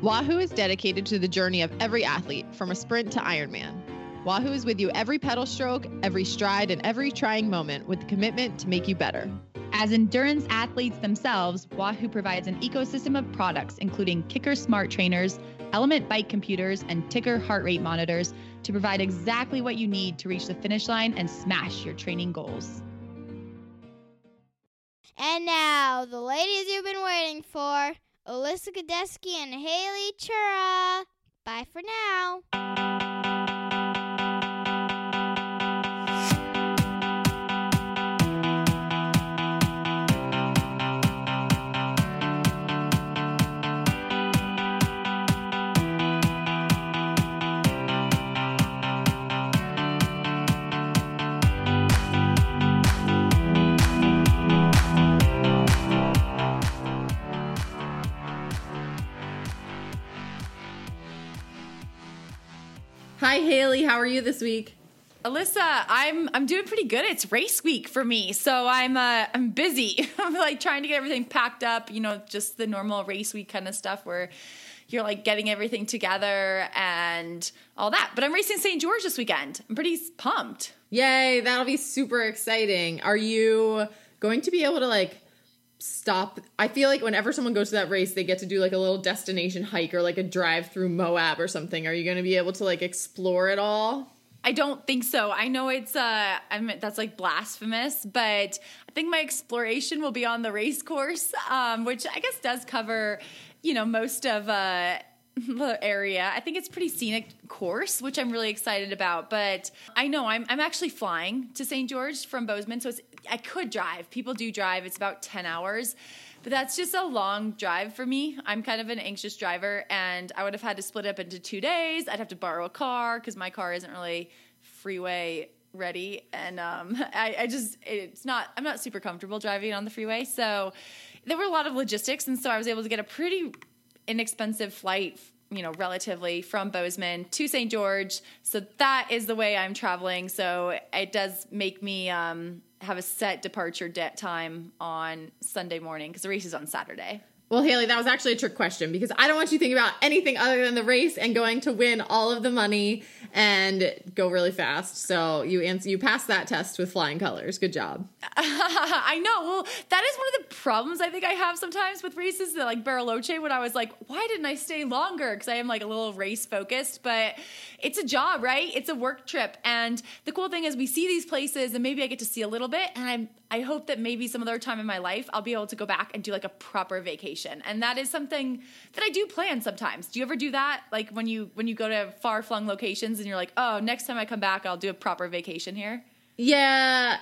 Wahoo is dedicated to the journey of every athlete, from a sprint to Ironman. Wahoo is with you every pedal stroke, every stride, and every trying moment with the commitment to make you better. As endurance athletes themselves, Wahoo provides an ecosystem of products, including KICKR Smart Trainers, ELEMNT Bike computers, and TICKR heart rate monitors to provide exactly what you need to reach the finish line and smash your training goals. And now, the ladies you've been waiting for Alyssa Godesky and Haley Chura. Bye for now. Hi, Haley. How are you this week? Alyssa, I'm I'm doing pretty good. It's race week for me, so I'm uh, I'm busy. I'm like trying to get everything packed up. You know, just the normal race week kind of stuff where you're like getting everything together and all that. But I'm racing St. George this weekend. I'm pretty pumped. Yay, that'll be super exciting. Are you going to be able to like stop? I feel like whenever someone goes to that race, they get to do like a little destination hike or like a drive through Moab or something. Are you going to be able to like explore it all? I don't think so. I know it's uh I mean that's like blasphemous, but I think my exploration will be on the race course, um, which I guess does cover, you know, most of uh area. I think it's pretty scenic course, which I'm really excited about. But I know I'm I'm actually flying to St. George from Bozeman, so it's I could drive. People do drive. It's about 10 hours. But that's just a long drive for me. I'm kind of an anxious driver, and I would have had to split up into two days. I'd have to borrow a car because my car isn't really freeway ready, and um, I, I just it's not. I'm not super comfortable driving on the freeway, so there were a lot of logistics, and so I was able to get a pretty inexpensive flight you know, relatively from Bozeman to St. George. So that is the way I'm traveling. So it does make me um, have a set departure de- time on Sunday morning because the race is on Saturday. Well, Haley, that was actually a trick question because I don't want you to think about anything other than the race and going to win all of the money and go really fast. So you answer, you passed that test with flying colors. Good job. I know. Well, that is one of the problems I think I have sometimes with races. That like Bariloche, when I was like, why didn't I stay longer? Because I am like a little race focused, but it's a job, right? It's a work trip, and the cool thing is we see these places, and maybe I get to see a little bit, and I'm I hope that maybe some other time in my life I'll be able to go back and do like a proper vacation. And that is something that I do plan sometimes. Do you ever do that? Like when you when you go to far flung locations and you're like, "Oh, next time I come back, I'll do a proper vacation here." Yeah.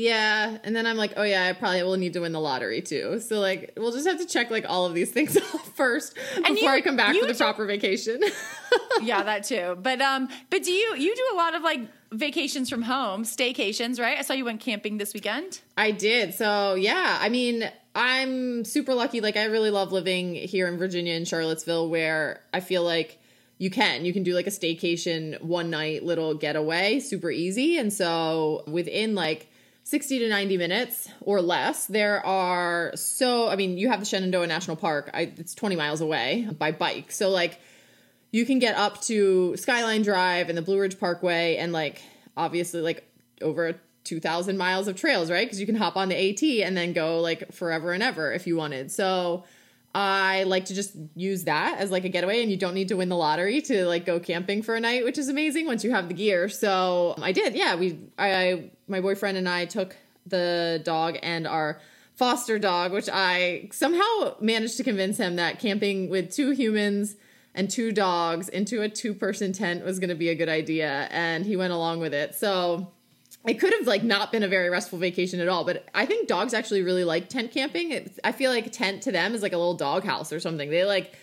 Yeah, and then I'm like, oh yeah, I probably will need to win the lottery too. So like, we'll just have to check like all of these things off first before you- I come back for the do- proper vacation. yeah, that too. But um but do you you do a lot of like vacations from home, staycations, right? I saw you went camping this weekend. I did. So yeah, I mean, I'm super lucky. Like I really love living here in Virginia in Charlottesville where I feel like you can. You can do like a staycation one night little getaway, super easy. And so within like 60 to 90 minutes or less, there are so I mean, you have the Shenandoah National Park. I, it's 20 miles away by bike. So like you can get up to Skyline Drive and the Blue Ridge Parkway and like obviously like over 2000 miles of trails, right? Cuz you can hop on the AT and then go like forever and ever if you wanted. So I like to just use that as like a getaway and you don't need to win the lottery to like go camping for a night, which is amazing once you have the gear. So I did. Yeah, we I my boyfriend and I took the dog and our foster dog, which I somehow managed to convince him that camping with two humans and two dogs into a two person tent was going to be a good idea and he went along with it. So it could have like not been a very restful vacation at all but i think dogs actually really like tent camping. It's, i feel like tent to them is like a little dog house or something. They like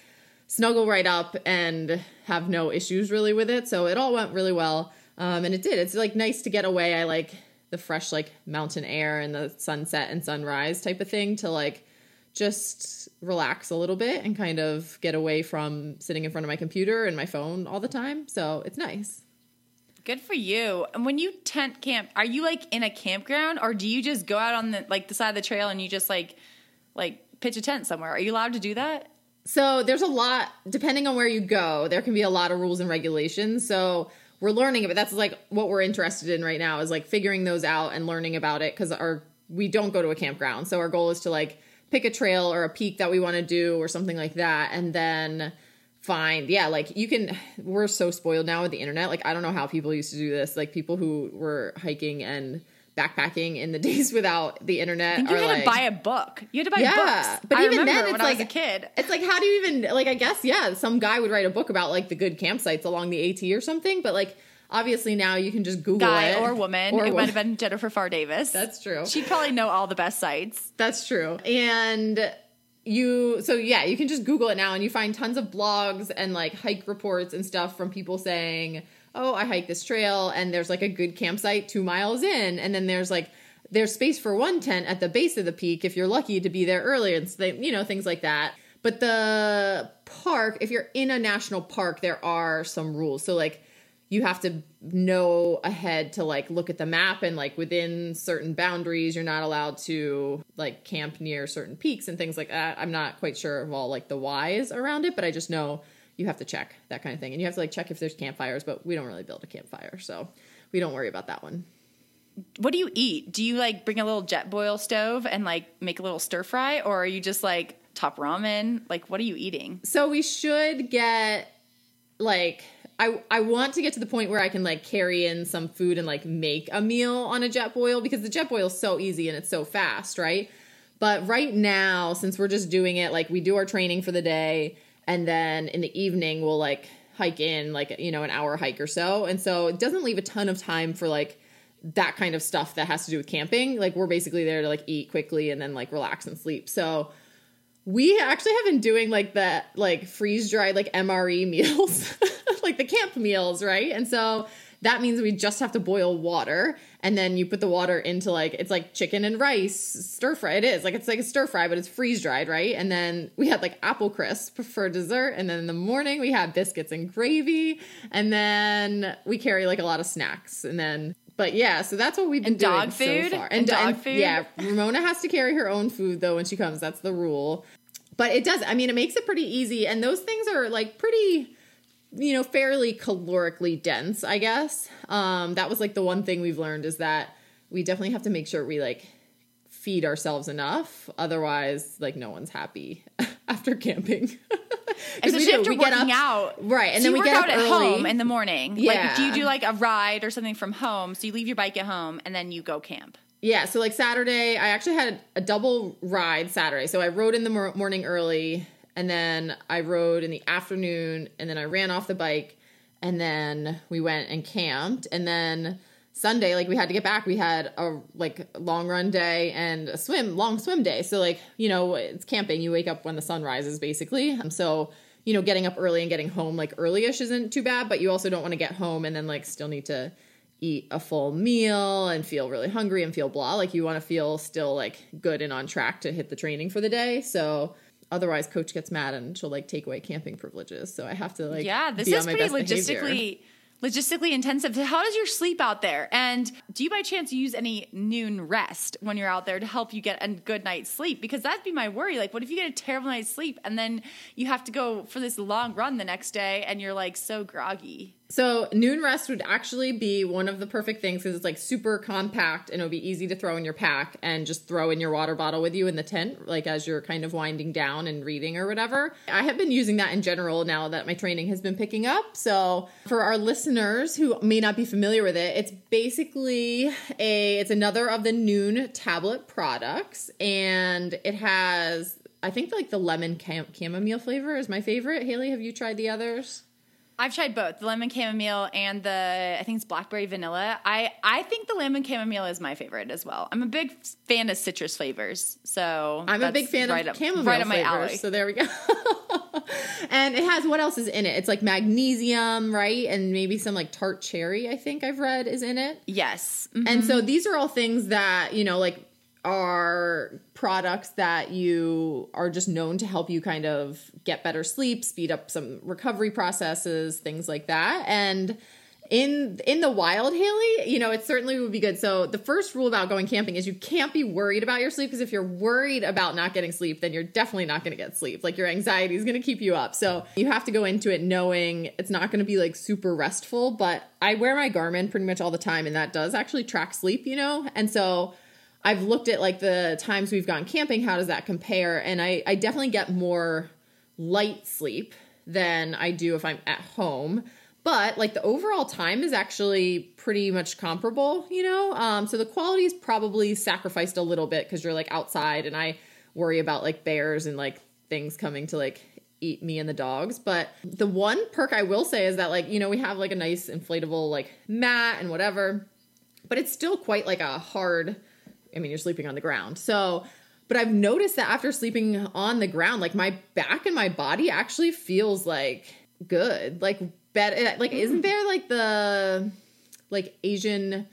snuggle right up and have no issues really with it so it all went really well um, and it did. It's like nice to get away. I like the fresh like mountain air and the sunset and sunrise type of thing to like just relax a little bit and kind of get away from sitting in front of my computer and my phone all the time so it's nice Good for you. And when you tent camp, are you like in a campground or do you just go out on the like the side of the trail and you just like like pitch a tent somewhere? Are you allowed to do that? So there's a lot depending on where you go, there can be a lot of rules and regulations. So we're learning it, but that's like what we're interested in right now is like figuring those out and learning about it because our we don't go to a campground. So our goal is to like pick a trail or a peak that we want to do or something like that and then find yeah like you can we're so spoiled now with the internet like i don't know how people used to do this like people who were hiking and backpacking in the days without the internet you had like, to buy a book. You had to buy yeah, books. but I even then it's like a kid. it's like how do you even like i guess yeah some guy would write a book about like the good campsites along the at or something but like obviously now you can just google guy it. or woman. Or it woman. might have been jennifer Pharr Davis. That's true. She'd probably know all the best sites. That's true. And you so yeah you can just google it now and you find tons of blogs and like hike reports and stuff from people saying oh i hiked this trail and there's like a good campsite two miles in and then there's like there's space for one tent at the base of the peak if you're lucky to be there early and so they, you know things like that. But the park if you're in a national park there are some rules. So like you have to know ahead to like look at the map and like within certain boundaries you're not allowed to like camp near certain peaks and things like that. I'm not quite sure of all like the whys around it but i just know you have to check that kind of thing. And you have to like check if there's campfires but we don't really build a campfire so we don't worry about that one. What do you eat? Do you like bring a little Jetboil stove and like make a little stir fry or are you just like top ramen? Like what are you eating? So we should get like I I want to get to the point where I can like carry in some food and like make a meal on a Jetboil because the Jetboil is so easy and it's so fast, right? But right now, since we're just doing it, like we do our training for the day, and then in the evening we'll like hike in like you know an hour hike or so, and so it doesn't leave a ton of time for like that kind of stuff that has to do with camping. Like we're basically there to like eat quickly and then like relax and sleep. So we actually have been doing like the like freeze dried like MRE meals. like the camp meals, right? And so that means we just have to boil water and then you put the water into like it's like chicken and rice stir fry. It is like it's like a stir fry, but it's freeze dried, right? And then we had like apple crisp for dessert, and then in the morning we had biscuits and gravy, and then we carry like a lot of snacks, and then. But yeah, so that's what we've been and doing dog food? so far. And, and dog and, food. Yeah, Ramona has to carry her own food though when she comes. That's the rule. But it does. I mean, it makes it pretty easy, and those things are like pretty you know, fairly calorically dense, I guess. Um, that was like the one thing we've learned is that we definitely have to make sure we like feed ourselves enough. Otherwise, like no one's happy after camping. Especially after we working out, right? And so then we work get out at early. home in the morning. Yeah. Like, do you do like a ride or something from home? So you leave your bike at home and then you go camp. Yeah. So like Saturday, I actually had a double ride Saturday. So I rode in the morning early and then I rode in the afternoon, and then I ran off the bike, and then we went and camped, and then Sunday, like we had to get back. We had a like long run day and a swim, long swim day. So like you know, it's camping. You wake up when the sun rises, basically. Um, so you know, getting up early and getting home like earlyish isn't too bad, but you also don't want to get home and then like still need to eat a full meal and feel really hungry and feel blah. Like you want to feel still like good and on track to hit the training for the day. So otherwise coach gets mad and she'll like take away camping privileges. So I have to like yeah, this is pretty logistically. Behavior. Logistically intensive. How does your sleep out there? And do you by chance use any Nuun Rest when you're out there to help you get a good night's sleep? Because that'd be my worry. Like, what if you get a terrible night's sleep and then you have to go for this long run the next day and you're like so groggy? So Nuun Rest would actually be one of the perfect things because it's like super compact and it'll be easy to throw in your pack and just throw in your water bottle with you in the tent, like as you're kind of winding down and reading or whatever. I have been using that in general now that my training has been picking up. So for our listeners who may not be familiar with it, it's basically a it's another of the Nuun tablet products and it has I think like the lemon cam- chamomile flavor is my favorite. Haley, have you tried the others? I've tried both the lemon chamomile and the I think it's blackberry vanilla. I I think the lemon chamomile is my favorite as well. I'm a big fan of citrus flavors, so I'm a big fan right of up, chamomile right up my flavors, alley. So there we go. and it has what else is in it? It's like magnesium, right? And maybe some like tart cherry. I think I've read is in it. yes, And Mm-hmm. so these are all things that, you know, like are products that you are just known to help you kind of get better sleep, speed up some recovery processes, things like that. And in in the wild, Haley, you know, it certainly would be good. So the first rule about going camping is you can't be worried about your sleep because if you're worried about not getting sleep, then you're definitely not going to get sleep. Like your anxiety is going to keep you up. So you have to go into it knowing it's not going to be like super restful, but I wear my Garmin pretty much all the time and that does actually track sleep, you know? And so I've looked at like the times we've gone camping, how does that compare? And I, I definitely get more light sleep than I do if I'm at home. But like the overall time is actually pretty much comparable, you know? Um, so the quality is probably sacrificed a little bit because you're like outside and I worry about like bears and like things coming to like eat me and the dogs. But the one perk I will say is that like, you know, we have like a nice inflatable like mat and whatever, but it's still quite like a hard I mean, you're sleeping on the ground. So, but I've noticed that after sleeping on the ground, like my back and my body actually feels like good, like better. Eh, like, hmm. isn't there like the like Asian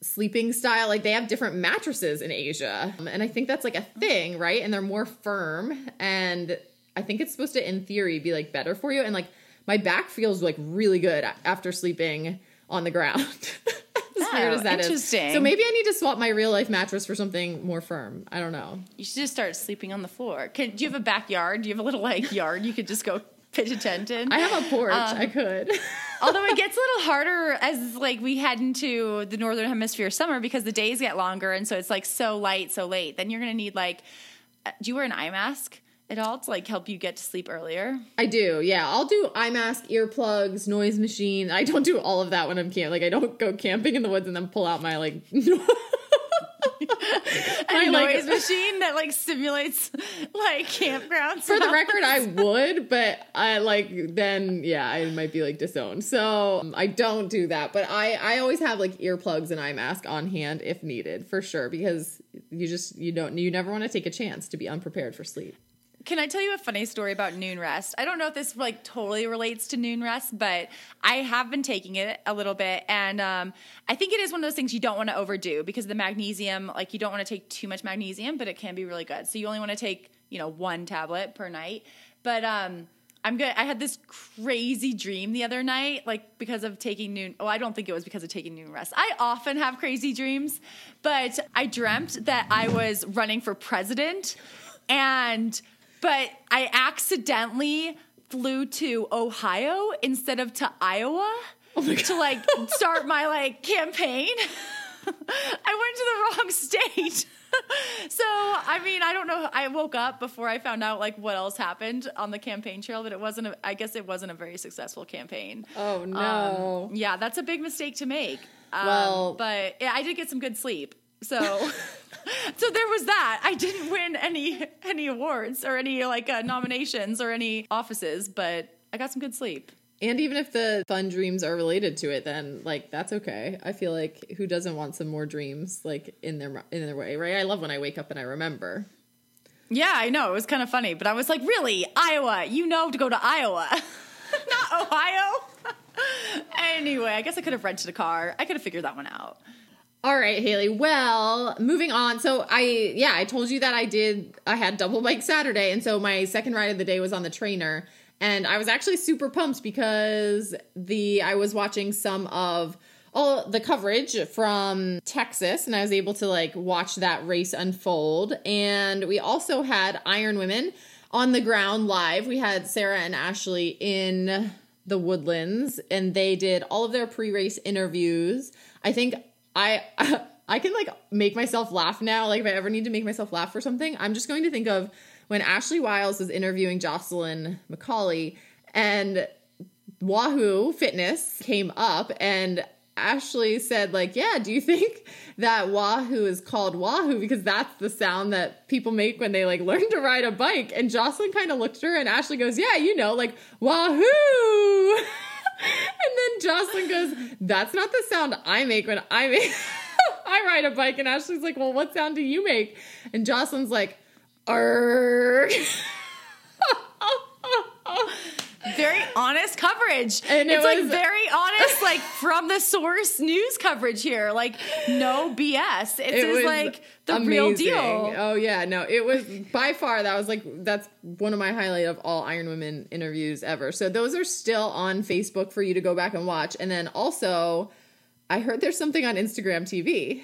sleeping style? Like, they have different mattresses in Asia, um, and I think that's like a mm-hmm. thing, right? And they're more firm, and I think it's supposed to, in theory, be like better for you. And like, my back feels like really good after sleeping on the ground. as weird Oh, as that is. interesting. So maybe I need to swap my real life mattress for something more firm. I don't know. You should just start sleeping on the floor. Can, do you have a backyard? Do you have a little like yard you could just go pitch a tent in? I have a porch. Um, I could. Although it gets a little harder as like we head into the northern hemisphere summer because the days get longer and so it's like so light so late. Then you're gonna need like, uh, do you wear an eye mask at all to like help you get to sleep earlier? I do. Yeah, I'll do eye mask, earplugs, noise machine. I don't do all of that when I'm camp. Like I don't go camping in the woods and then pull out my like. My, like- noise machine that like simulates like campgrounds. For the record, I would, but I like then yeah, I might be like disowned. So um, I don't do that. But I I always have like earplugs and eye mask on hand if needed for sure because you just you don't you never want to take a chance to be unprepared for sleep. Can I tell you a funny story about Nuun Rest? I don't know if this like totally relates to Nuun Rest, but I have been taking it a little bit, and um, I think it is one of those things you don't want to overdo because the magnesium, like you don't want to take too much magnesium, but it can be really good. So you only want to take you know one tablet per night. But um, I'm good. I had this crazy dream the other night, like because of taking Nuun. Oh, I don't think it was because of taking Nuun Rest. I often have crazy dreams, but I dreamt that I was running for president, and but I accidentally flew to Ohio instead of to Iowa to like start my like campaign. I went to the wrong state. so, I mean, I don't know. I woke up before I found out like what else happened on the campaign trail, but it wasn't a, I guess it wasn't a very successful campaign. Oh Um, yeah, that's a big mistake to make. Um, Well- but yeah, I did get some good sleep. So, so there was that. I didn't win any any awards or any like uh, nominations or any offices, but I got some good sleep. And even if the fun dreams are related to it, then like that's okay. I feel like who doesn't want some more dreams like in their in their way, right? I love when I wake up and I remember. Yeah, I know it was kind of funny, but I was like, really, Iowa? You know to go to Iowa, not Ohio. anyway, I guess I could have rented a car. I could have figured that one out. All right, Haley. Well, moving on. So I yeah, I told you that I did I had double bike Saturday and so my second ride of the day was on the trainer and I was actually super pumped because the I was watching some of all the coverage from Texas and I was able to like watch that race unfold and we also had Iron Women on the ground live. We had Sarah and Ashley in the Woodlands and they did all of their pre-race interviews. I think I I can like make myself laugh now. Like if I ever need to make myself laugh for something, I'm just going to think of when Ashley Wiles was interviewing Jocelyn McCauley and Wahoo Fitness came up and Ashley said, like, yeah, do you think that Wahoo is called Wahoo because that's the sound that people make when they like learn to ride a bike? And Jocelyn kind of looked at her and Ashley goes, yeah, you know, like Wahoo. and then Jocelyn goes, that's not the sound I make when I make I ride a bike. And Ashley's like, well, what sound do you make? And Jocelyn's like, arg. very honest coverage. And it it's like very honest, like from the source news coverage here. Like no BS. It's It just was like the real deal. Oh yeah, no, it was by far that was like that's one of my highlight of all Iron Women interviews ever. So those are still on Facebook for you to go back and watch. And then also, I heard there's something on Instagram TV.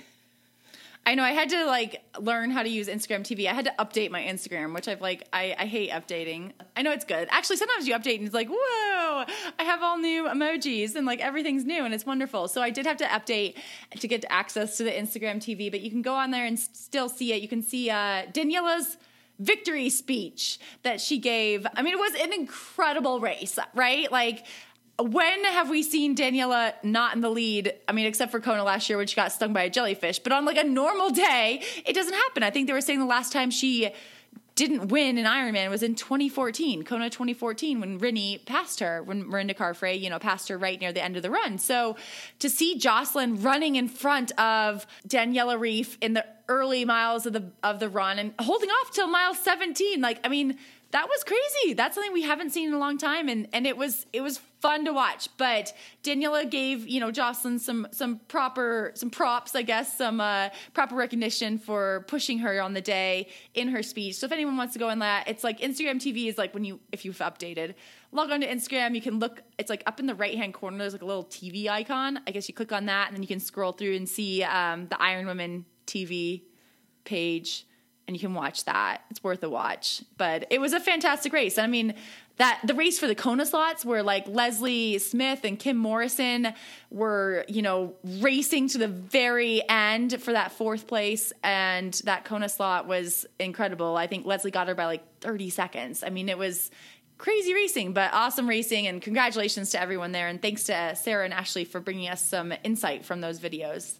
I know I had to like learn how to use Instagram TV. I had to update my Instagram, which I've like I, I hate updating. I know it's good. Actually, sometimes you update and it's like, whoa, I have all new emojis and like everything's new and it's wonderful. So I did have to update to get access to the Instagram TV, but you can go on there and still see it. You can see uh, Daniela's victory speech that she gave. I mean, it was an incredible race, right? Like when have we seen Daniela not in the lead? I mean, except for Kona last year when she got stung by a jellyfish. But on like a normal day, it doesn't happen. I think they were saying the last time she didn't win an Ironman was in 2014, Kona 2014, when Rinny passed her, when Mirinda Carfrae, you know, passed her right near the end of the run. So to see Jocelyn running in front of Daniela Ryf in the early miles of the of the run and holding off till mile 17, like I mean, that was crazy. That's something we haven't seen in a long time, and and it was it was fun to watch. But Daniela gave you know Jocelyn some some proper some props, I guess, some uh, proper recognition for pushing her on the day in her speech. So if anyone wants to go on that, it's like Instagram TV is like when you if you've updated, log on to Instagram. You can look. It's like up in the right hand corner. There's like a little TV icon. I guess you click on that, and then you can scroll through and see um, the Iron Women TV page and you can watch that. It's worth a watch. But it was a fantastic race. I mean, that the race for the Kona slots where like Leslie Smith and Kim Morrison were, you know, racing to the very end for that fourth place and that Kona slot was incredible. I think Leslie got her by like 30 seconds. I mean, it was crazy racing, but awesome racing and congratulations to everyone there and thanks to Sarah and Ashley for bringing us some insight from those videos.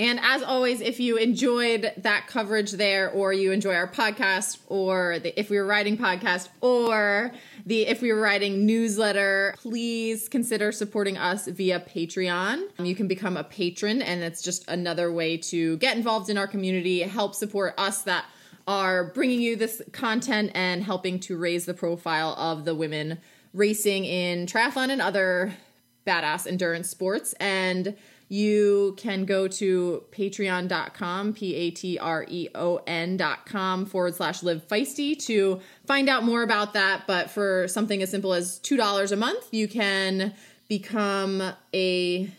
And as always, if you enjoyed that coverage there, or you enjoy our podcast, or the If We Were Writing podcast, or the If We Were Writing newsletter, please consider supporting us via Patreon. You can become a patron, and it's just another way to get involved in our community, help support us that are bringing you this content and helping to raise the profile of the women racing in triathlon and other badass endurance sports. And you can go to patreon.com, P A T R E O N.com forward slash live feisty to find out more about that. But for something as simple as $2 a month, you can become a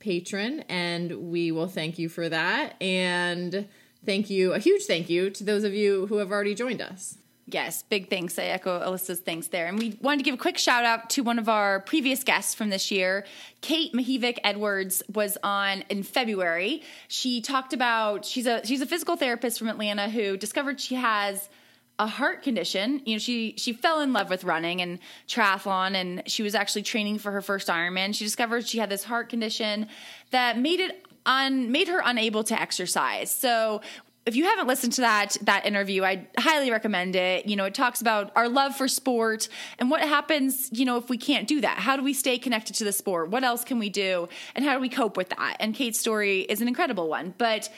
patron, and we will thank you for that. And thank you, a huge thank you to those of you who have already joined us. Yes, big thanks. I echo Alyssa's thanks there. And we wanted to give a quick shout out to one of our previous guests from this year. Kate Mihevc Edwards was on in February. She talked about she's a she's a physical therapist from Atlanta who discovered she has a heart condition. You know, she she fell in love with running and triathlon and she was actually training for her first Ironman. She discovered she had this heart condition that made it un, made her unable to exercise. So if you haven't listened to that that interview, I highly recommend it. You know, it talks about our love for sport and what happens, you know, if we can't do that. How do we stay connected to the sport? What else can we do? And how do we cope with that? And Kate's story is an incredible one. But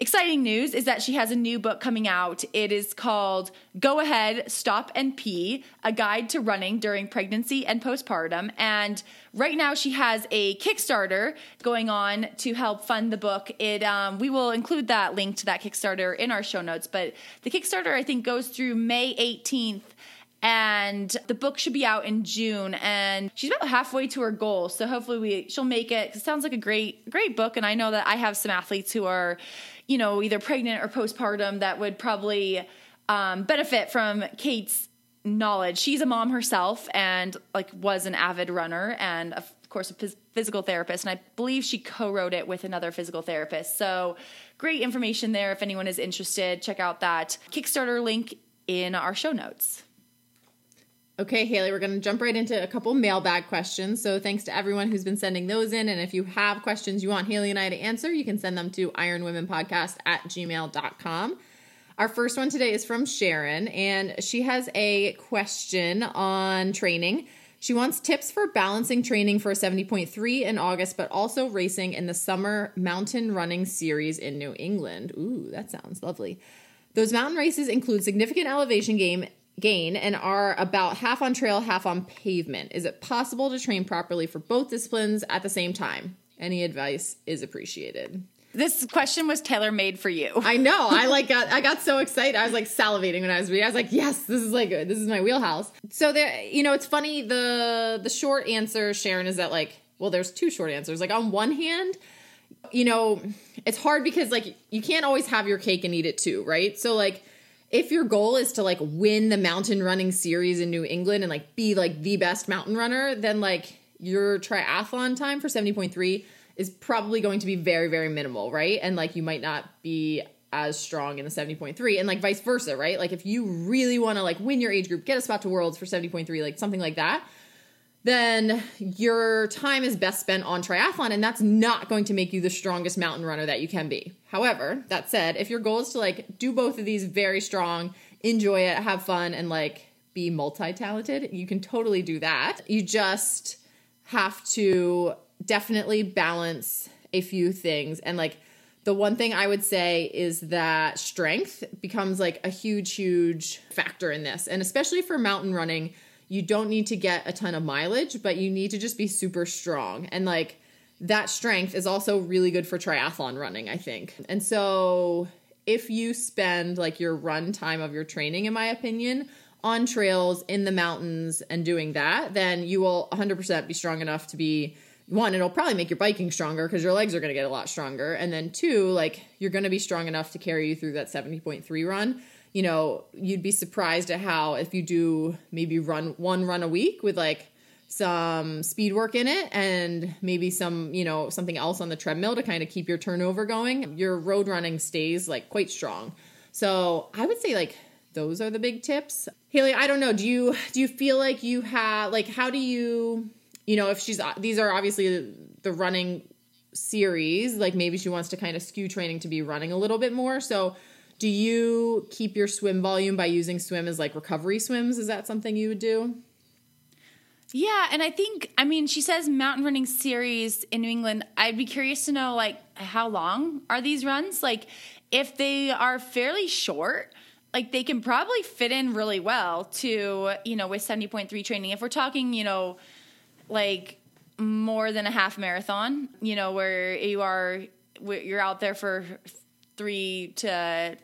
exciting news is that she has a new book coming out. It is called Go Ahead, Stop and Pee A Guide to Running During Pregnancy and Postpartum. And right now she has a Kickstarter going on to help fund the book. It um, We will include that link to that Kickstarter in our show notes. But the Kickstarter, I think, goes through May 18th and the book should be out in June and she's about halfway to her goal so hopefully we she'll make it it sounds like a great great book and I know that I have some athletes who are you know either pregnant or postpartum that would probably um, benefit from Kate's knowledge. She's a mom herself and like was an avid runner and of course a phys- physical therapist and I believe she co-wrote it with another physical therapist. So great information there if anyone is interested. Check out that Kickstarter link in our show notes. Okay, Haley, we're going to jump right into a couple mailbag questions. So, thanks to everyone who's been sending those in. And if you have questions you want Haley and I to answer, you can send them to ironwomenpodcast at gmail.com. Our first one today is from Sharon, and she has a question on training. She wants tips for balancing training for a 70.3 in August, but also racing in the summer mountain running series in New England. Ooh, that sounds lovely. Those mountain races include significant elevation gain, gain and are about half on trail, half on pavement. Is it possible to train properly for both disciplines at the same time? Any advice is appreciated. This question was tailor made for you. I know. I like got I got so excited. I was like salivating when I was reading. I was like, yes, this is like this is my wheelhouse. So there, you know, it's funny. The the short answer, Sharon, is that like, well, there's two short answers. Like on one hand, you know, it's hard because like you can't always have your cake and eat it too, right? So like if your goal is to like win the mountain running series in New England and like be like the best mountain runner, then like your triathlon time for 70.3 is probably going to be very, very minimal, right? And like you might not be as strong in the 70.3 and like vice versa, right? Like if you really want to like win your age group, get a spot to worlds for 70.3, like something like that, then your time is best spent on triathlon and that's not going to make you the strongest mountain runner that you can be. However, that said, if your goal is to like do both of these very strong, enjoy it, have fun and like be multi-talented, you can totally do that. You just have to definitely balance a few things and like the one thing I would say is that strength becomes like a huge, huge factor in this. And especially for mountain running, you don't need to get a ton of mileage, but you need to just be super strong. And like that strength is also really good for triathlon running, I think. And so if you spend like your run time of your training, in my opinion, on trails in the mountains and doing that, then you will 100% be strong enough to be one, it'll probably make your biking stronger because your legs are going to get a lot stronger. And then two, like you're going to be strong enough to carry you through that 70.3 run. You know, you'd be surprised at how if you do maybe run one run a week with like some speed work in it and maybe some, you know, something else on the treadmill to kind of keep your turnover going, your road running stays like quite strong. So I would say like those are the big tips. Haley, I don't know. Do you do you feel like you have like how do you you know, if she's these are obviously the running series, like maybe she wants to kind of skew training to be running a little bit more. So, do you keep your swim volume by using swim as like recovery swims? Is that something you would do? Yeah, and I think I mean she says mountain running series in New England. I'd be curious to know like how long are these runs? Like if they are fairly short, like they can probably fit in really well to, you know, with 70.3 training. If we're talking, you know, like more than a half marathon, you know, where you are you're out there for 3 to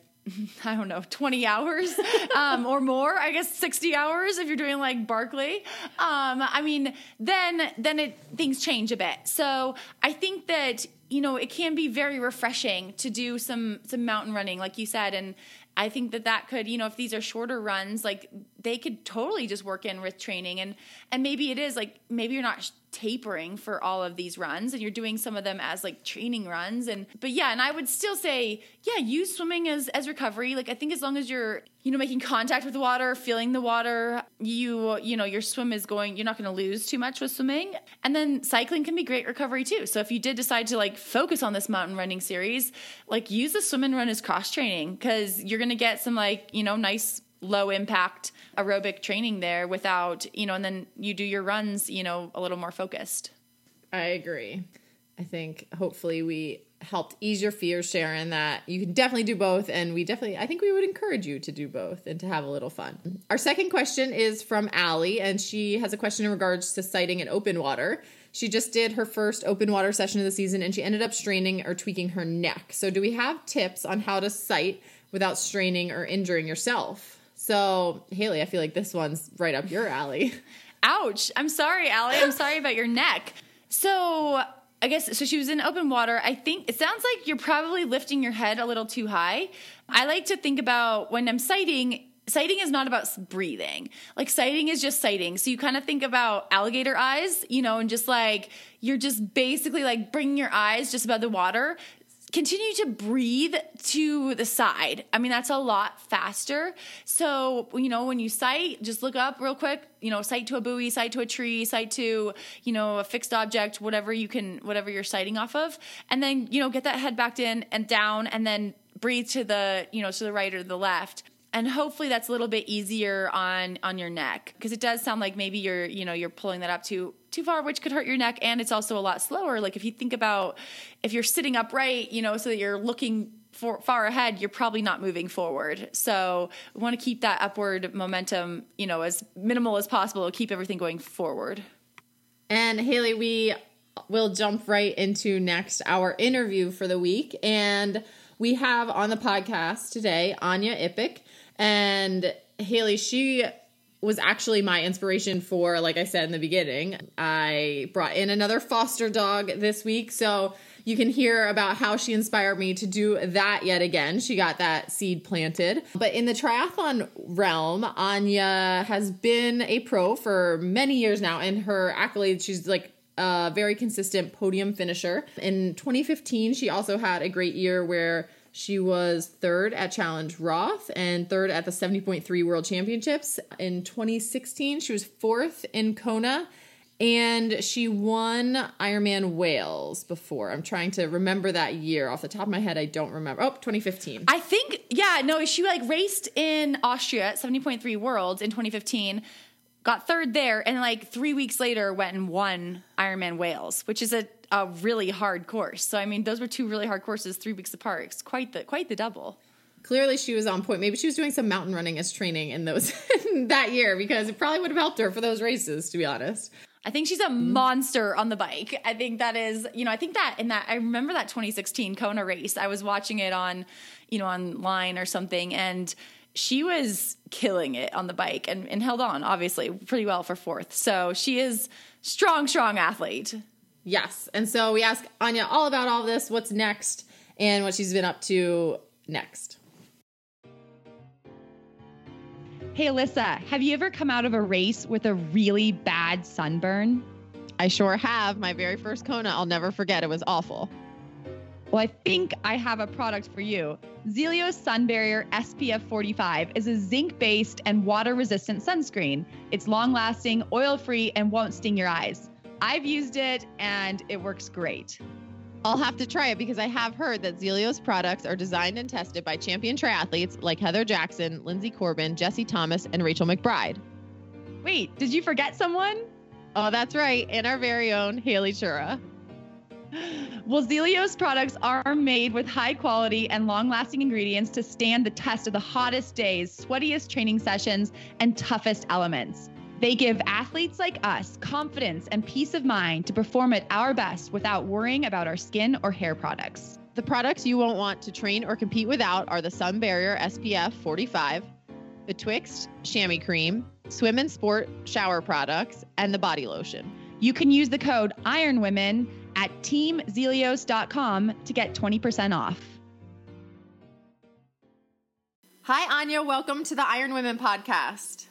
I don't know, 20 hours um, or more, I guess 60 hours if you're doing like Barkley. Um, I mean, then then it things change a bit. So I think that you know it can be very refreshing to do some some mountain running, like you said, and I think that that could, you know, if these are shorter runs, like they could totally just work in with training and and maybe it is like maybe you're not tapering for all of these runs and you're doing some of them as like training runs and but yeah, and I would still say, yeah, use swimming as as recovery. Like I think as long as you're, you know, making contact with the water, feeling the water, you you know, your swim is going, you're not going to lose too much with swimming. And then cycling can be great recovery too. So if you did decide to like focus on this mountain running series, like use the swim and run as cross training cuz you're going to get some like, you know, nice low impact aerobic training there without, you know, and then you do your runs, you know, a little more focused. I agree. I think hopefully we helped ease your fears, Sharon, that you can definitely do both. And we definitely, I think we would encourage you to do both and to have a little fun. Our second question is from Allie, and she has a question in regards to sighting in open water. She just did her first open water session of the season and she ended up straining or tweaking her neck. So, do we have tips on how to sight without straining or injuring yourself? So, Haley, I feel like this one's right up your alley. Ouch. I'm sorry, Allie. I'm sorry about your neck. So, I guess so. She was in open water. I think it sounds like you're probably lifting your head a little too high. I like to think about when I'm sighting, sighting is not about breathing. Like sighting is just sighting. So you kind of think about alligator eyes, you know, and just like you're just basically like bringing your eyes just above the water. Continue to breathe to the side. I mean, that's a lot faster. So, you know, when you sight, just look up real quick, you know, sight to a buoy, sight to a tree, sight to, you know, a fixed object, whatever you can, whatever you're sighting off of. And then, you know, get that head backed in and down and then breathe to the, you know, to the right or the left and hopefully that's a little bit easier on on your neck. Because it does sound like maybe you're you know you're pulling that up too too far which could hurt your neck. And it's also a lot slower. Like if you think about if you're sitting upright you know so that you're looking for, far ahead you're probably not moving forward. So we want to keep that upward momentum you know as minimal as possible to keep everything going forward. And haley we will jump right into next our interview for the week. And we have on the podcast today Anja Ippach and Haley, she was actually my inspiration for, like I said in the beginning, I brought in another foster dog this week. So you can hear about how she inspired me to do that yet again. She got that seed planted. But in the triathlon realm, Anja has been a pro for many years now. And her accolades, she's like a very consistent podium finisher. In 2015, she also had a great year where she was third at Challenge Roth and third at the 70.3 World Championships. In 2016, she was fourth in Kona and she won Ironman Wales before. I'm trying to remember that year off the top of my head. I don't remember. Oh, 2015. I think, yeah, no, she like raced in Austria at 70.3 Worlds in 2015 got third there, and like three weeks later went and won Ironman Wales, which is a, a really hard course. So I mean, those were two really hard courses, three weeks apart. It's quite the quite the double. Clearly, she was on point. Maybe she was doing some mountain running as training in those that year because it probably would have helped her for those races. To be honest. I think she's a monster on the bike. I think that is, you know, I think that in that I remember that 2016 Kona race. I was watching it on, you know, online or something and she was killing it on the bike and, and held on, obviously, pretty well for fourth. So she is strong, strong athlete. Yes. And so we ask Anja all about all this, what's next, and what she's been up to next. Hey, Alyssa, have you ever come out of a race with a really bad sunburn? I sure have. My very first Kona, I'll never forget. It was awful. Well, I think I have a product for you. Zealios Sun Barrier SPF 45 is a zinc based and water resistant sunscreen. It's long lasting, oil free, and won't sting your eyes. I've used it and it works great. I'll have to try it because I have heard that Zealios products are designed and tested by champion triathletes like Heather Jackson, Linsey Corbin, Jesse Thomas, and Rachel McBride. Wait, did you forget someone? Oh, that's right, and our very own Haley Chura. Well, Zealios products are made with high quality and long lasting ingredients to stand the test of the hottest days, sweatiest training sessions, and toughest elements. They give athletes like us confidence and peace of mind to perform at our best without worrying about our skin or hair products. The products you won't want to train or compete without are the Sun Barrier SPF 45, Betwixt Chamois Cream, Swim and Sport shower products, and the body lotion. You can use the code IRONWOMEN at teamzealios.com to get 20% off. Hi, Anja. Welcome to the Iron Women podcast.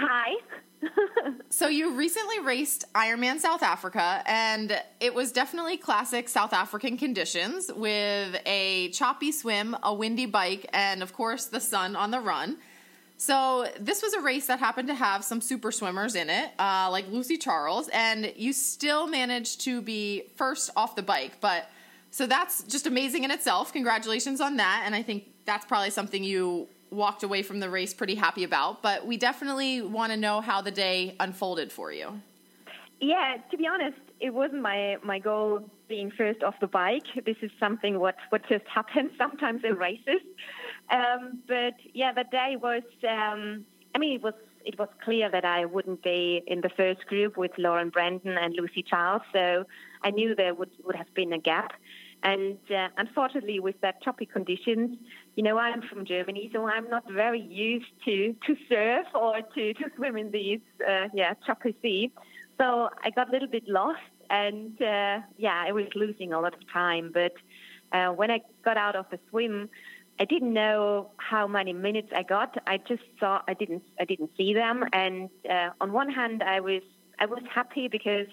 Hi. so you recently raced Ironman South Africa, and it was definitely classic South African conditions with a choppy swim, a windy bike, and of course the sun on the run. So this was a race that happened to have some super swimmers in it, uh, like Lucy Charles, and you still managed to be first off the bike. But so that's just amazing in itself. Congratulations on that, and I think that's probably something you walked away from the race pretty happy about. But we definitely want to know how the day unfolded for you. Yeah, to be honest, it wasn't my my goal being first off the bike. This is something what what just happens sometimes in races. Um, but yeah, the day was. Um, I mean, it was it was clear that I wouldn't be in the first group with Lauren Brandon and Lucy Charles, so I knew there would would have been a gap. And uh, unfortunately, with that choppy conditions, you know, I'm from Germany, so I'm not very used to to surf or to, to swim in these uh, yeah choppy sea. So I got a little bit lost, and uh, yeah, I was losing a lot of time. But uh, when I got out of the swim, I didn't know how many minutes I got. I just saw I didn't I didn't see them. And uh, on one hand, I was I was happy because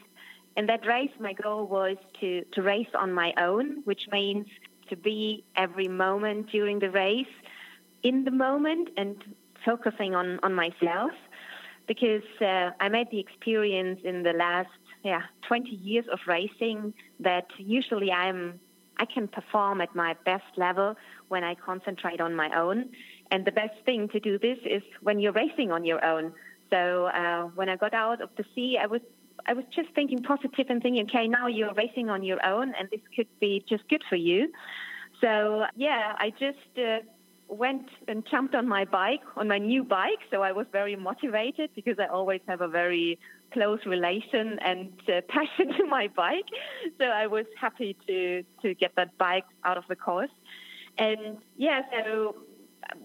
in that race my goal was to to race on my own, which means to be every moment during the race in the moment and focusing on on myself. Because uh, I made the experience in the last yeah 20 years of racing that usually I'm I can perform at my best level when I concentrate on my own. And the best thing to do this is when you're racing on your own. So uh, when I got out of the sea, I was I was just thinking positive and thinking, okay, now you're racing on your own, and this could be just good for you. So yeah, I just uh, went and jumped on my bike, on my new bike. So I was very motivated because I always have a very close relation and uh, passion to my bike. So I was happy to to get that bike out of the course. And yeah, so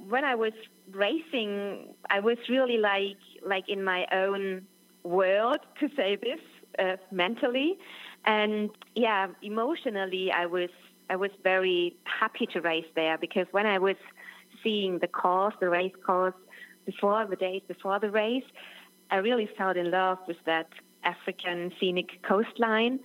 when I was racing, I was really like like in my own world to say this uh, mentally, and yeah, emotionally, I was I was very happy to race there because when I was seeing the course, the race course, before the days before the race, I really fell in love with that African scenic coastline.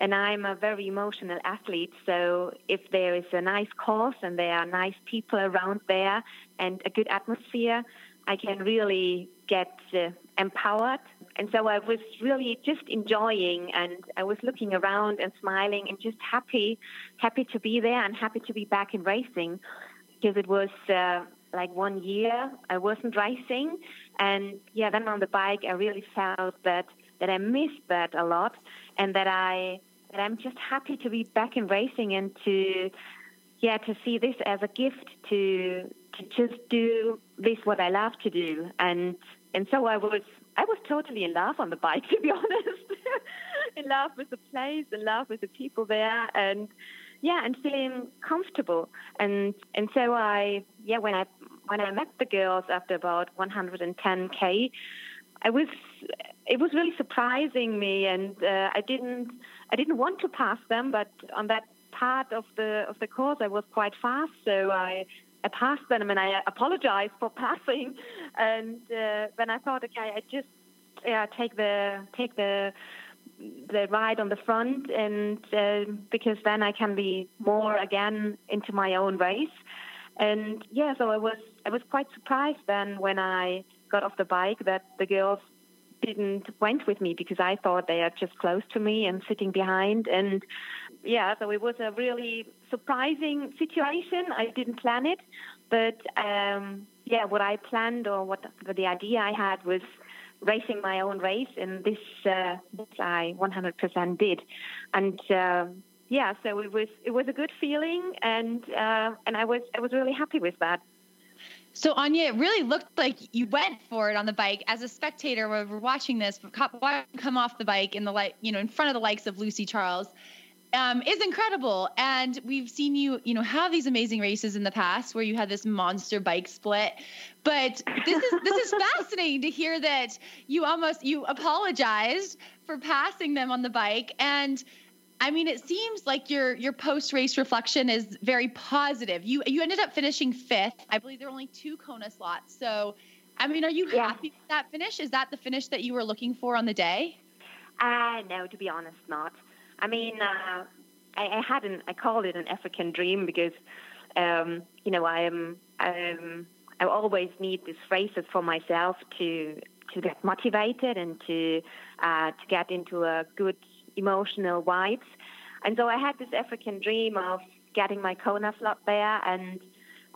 And I'm a very emotional athlete, so if there is a nice course and there are nice people around there and a good atmosphere, I can really get uh, empowered. And so I was really just enjoying and I was looking around and smiling and just happy, happy to be there and happy to be back in racing. Because it was uh, like one year I wasn't racing, and yeah, then on the bike I really felt that that I missed that a lot, and that I that I'm just happy to be back in racing and to yeah to see this as a gift to to just do this what I love to do, and and so I was I was totally in love on the bike to be honest, in love with the place, in love with the people there, and yeah, and feeling comfortable. And and so I yeah when I when I met the girls after about 110k, I was it was really surprising me, and uh, I didn't I didn't want to pass them, but on that part of the of the course I was quite fast, so I. I passed them and I apologized for passing, and uh, then I thought, okay, I just yeah take the take the the ride on the front, and uh, because then I can be more again into my own race. And yeah, so I was I was quite surprised then when I got off the bike that the girls didn't went with me because I thought they are just close to me and sitting behind and yeah so it was a really surprising situation I didn't plan it but um, yeah what I planned or what the idea I had was racing my own race, and this, uh, I 100% did. And uh, yeah, so it was it was a good feeling, and uh, and I was I was really happy with that. So Anja, it really looked like you went for it on the bike. As a spectator, we're watching this, come off the bike in the light, you know, in front of the likes of Lucy Charles, um, is incredible. And we've seen you, you know, have these amazing races in the past where you had this monster bike split. But this is this is fascinating to hear that you almost you apologized for passing them on the bike. And I mean, it seems like your your post race reflection is very positive. You you ended up finishing fifth. I believe there were only two Kona slots. So, I mean, are you yeah. happy with that finish? Is that the finish that you were looking for on the day? Uh, no, to be honest, not. I mean, uh, I, I had an, I called it an African dream because, um, you know, I am, um, I always need these phrases for myself to to get motivated and to uh, to get into a good emotional vibes. And so I had this African dream of getting my Kona slot there and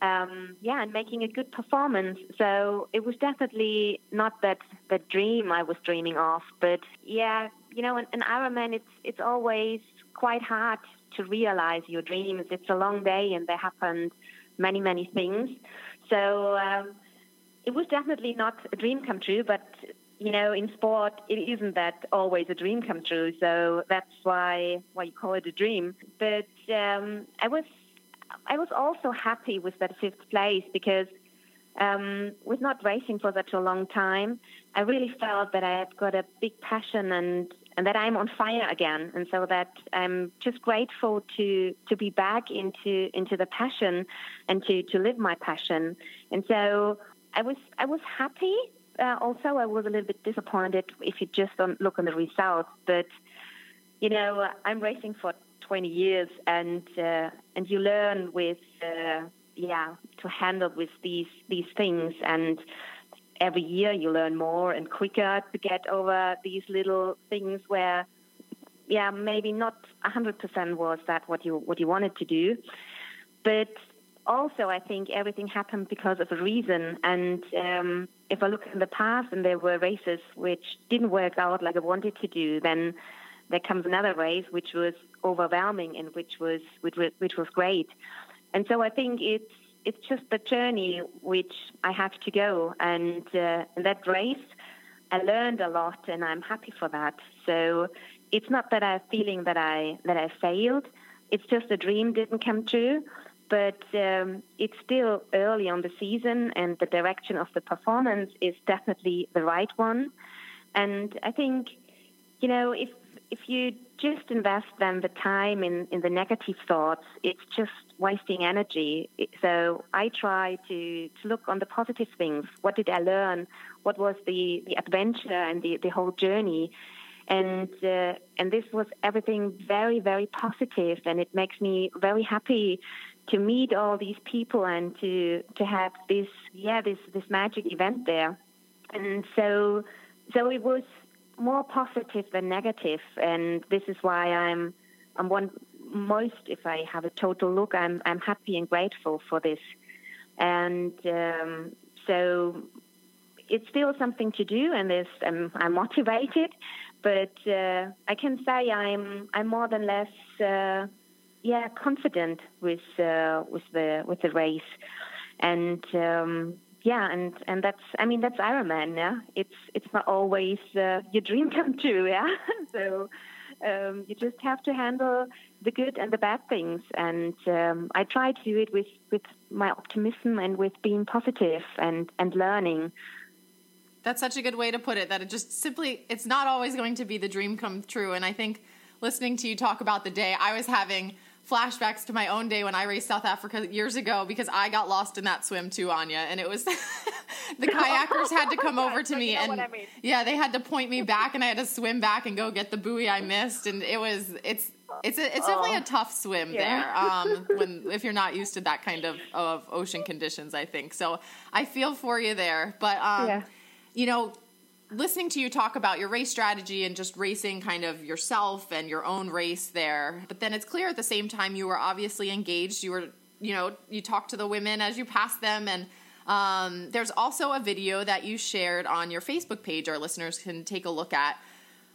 um, yeah, and making a good performance. So it was definitely not that the dream I was dreaming of, but yeah, you know, an, an Ironman, it's it's always quite hard to realize your dreams. It's a long day, and there happened many many things. So um, it was definitely not a dream come true, but you know, in sport, it isn't that always a dream come true. So that's why why you call it a dream. But um, I was I was also happy with that fifth place because um, with not racing for such a long time, I really felt that I had got a big passion and and that I'm on fire again, and so that I'm just grateful to to be back into into the passion and to to live my passion. And so I was I was happy. Uh, also, I was a little bit disappointed if you just don't look on the results. But you know, I'm racing for 20 years, and uh, and you learn with uh, yeah to handle with these these things and every year you learn more and quicker to get over these little things where yeah maybe not 100% was that what you what you wanted to do. But also I think everything happened because of a reason. And um, if I look in the past and there were races which didn't work out like I wanted to do then there comes another race which was overwhelming and which was which, which was great. And so I think it's it's just the journey which I have to go. And uh, that race, I learned a lot, and I'm happy for that. So it's not that I'm feeling that I that I failed. It's just a dream didn't come true. But um, it's still early on the season, and the direction of the performance is definitely the right one. And I think, you know, if if you just invest then the time in, in the negative thoughts, it's just wasting energy. So I try to, to look on the positive things. What did I learn? What was the, the adventure and the, the whole journey? And uh, and this was everything very very positive, and it makes me very happy to meet all these people and to to have this yeah this this magic event there. And so so it was more positive than negative, and this is why I'm I'm one most if I have a total look, I'm I'm happy and grateful for this, and um, so it's still something to do, and I'm, I'm motivated, but uh, I can say I'm I'm more than less uh, yeah confident with uh, with the with the race, and. Um, yeah, and and that's I mean that's Ironman. Yeah, it's it's not always uh, your dream come true. Yeah, so um, you just have to handle the good and the bad things, and um, I try to do it with with my optimism and with being positive and and learning. That's such a good way to put it. That it just simply it's not always going to be the dream come true, and I think listening to you talk about the day, I was having flashbacks to my own day when I raced South Africa years ago because I got lost in that swim too, Anja. And it was the kayakers had to come over to me and I mean. yeah, they had to point me back and I had to swim back and go get the buoy I missed. And it was it's it's a, it's definitely a tough swim yeah. there um, when if you're not used to that kind of of ocean conditions. I think so. I feel for you there, but um, yeah. you know listening to you talk about your race strategy and just racing kind of yourself and your own race there, but then it's clear at the same time you were obviously engaged. You were, you know, you talked to the women as you passed them, and um, there's also a video that you shared on your Facebook page. Our listeners can take a look at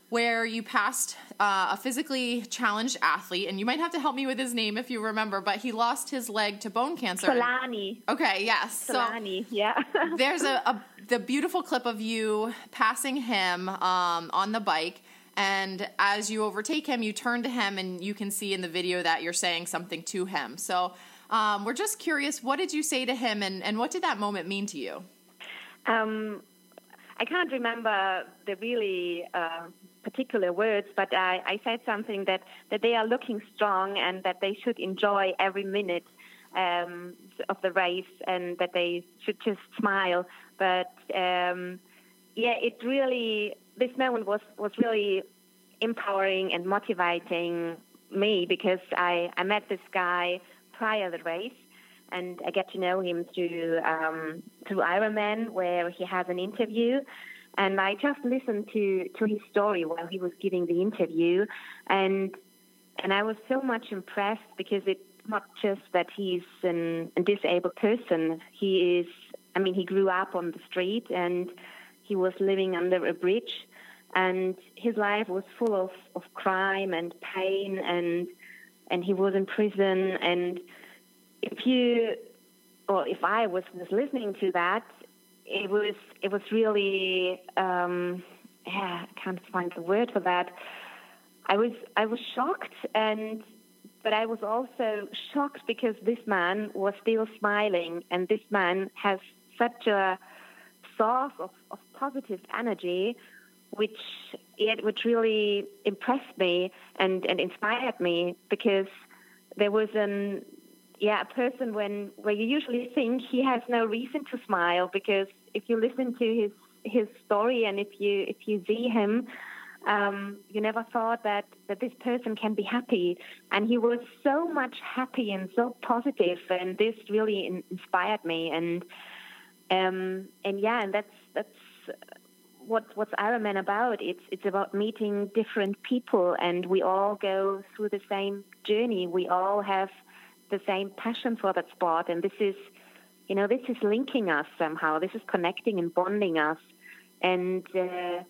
where you passed uh, a physically challenged athlete, and you might have to help me with his name if you remember, but he lost his leg to bone cancer. Solani. Okay, yes. Solani, so yeah. there's a, a, the beautiful clip of you passing him um, on the bike, and as you overtake him, you turn to him, and you can see in the video that you're saying something to him. So um, we're just curious, what did you say to him, and, and what did that moment mean to you? Um, I can't remember the really uh, particular words, but I, I said something that, that they are looking strong and that they should enjoy every minute um, of the race and that they should just smile. But um, yeah, it really, this moment was, was really empowering and motivating me because I, I met this guy prior the race and I get to know him through um, through Ironman, where he has an interview, and I just listened to, to his story while he was giving the interview, and and I was so much impressed because it's not just that he's an, a disabled person. He is, I mean, he grew up on the street and he was living under a bridge, and his life was full of, of crime and pain, and and he was in prison. And if you, or if I was, was listening to that, it was it was really um, yeah, I can't find the word for that. I was I was shocked and but I was also shocked because this man was still smiling and this man has such a source of, of positive energy which yet which really impressed me and, and inspired me because there was an yeah a person when where you usually think he has no reason to smile because if you listen to his his story and if you if you see him um, you never thought that, that this person can be happy. And he was so much happy and so positive, and this really in, inspired me. And um, and yeah, and that's that's what what's Ironman about. It's it's about meeting different people, and we all go through the same journey. We all have the same passion for that sport, and this is, you know, this is linking us somehow. This is connecting and bonding us, and. Uh,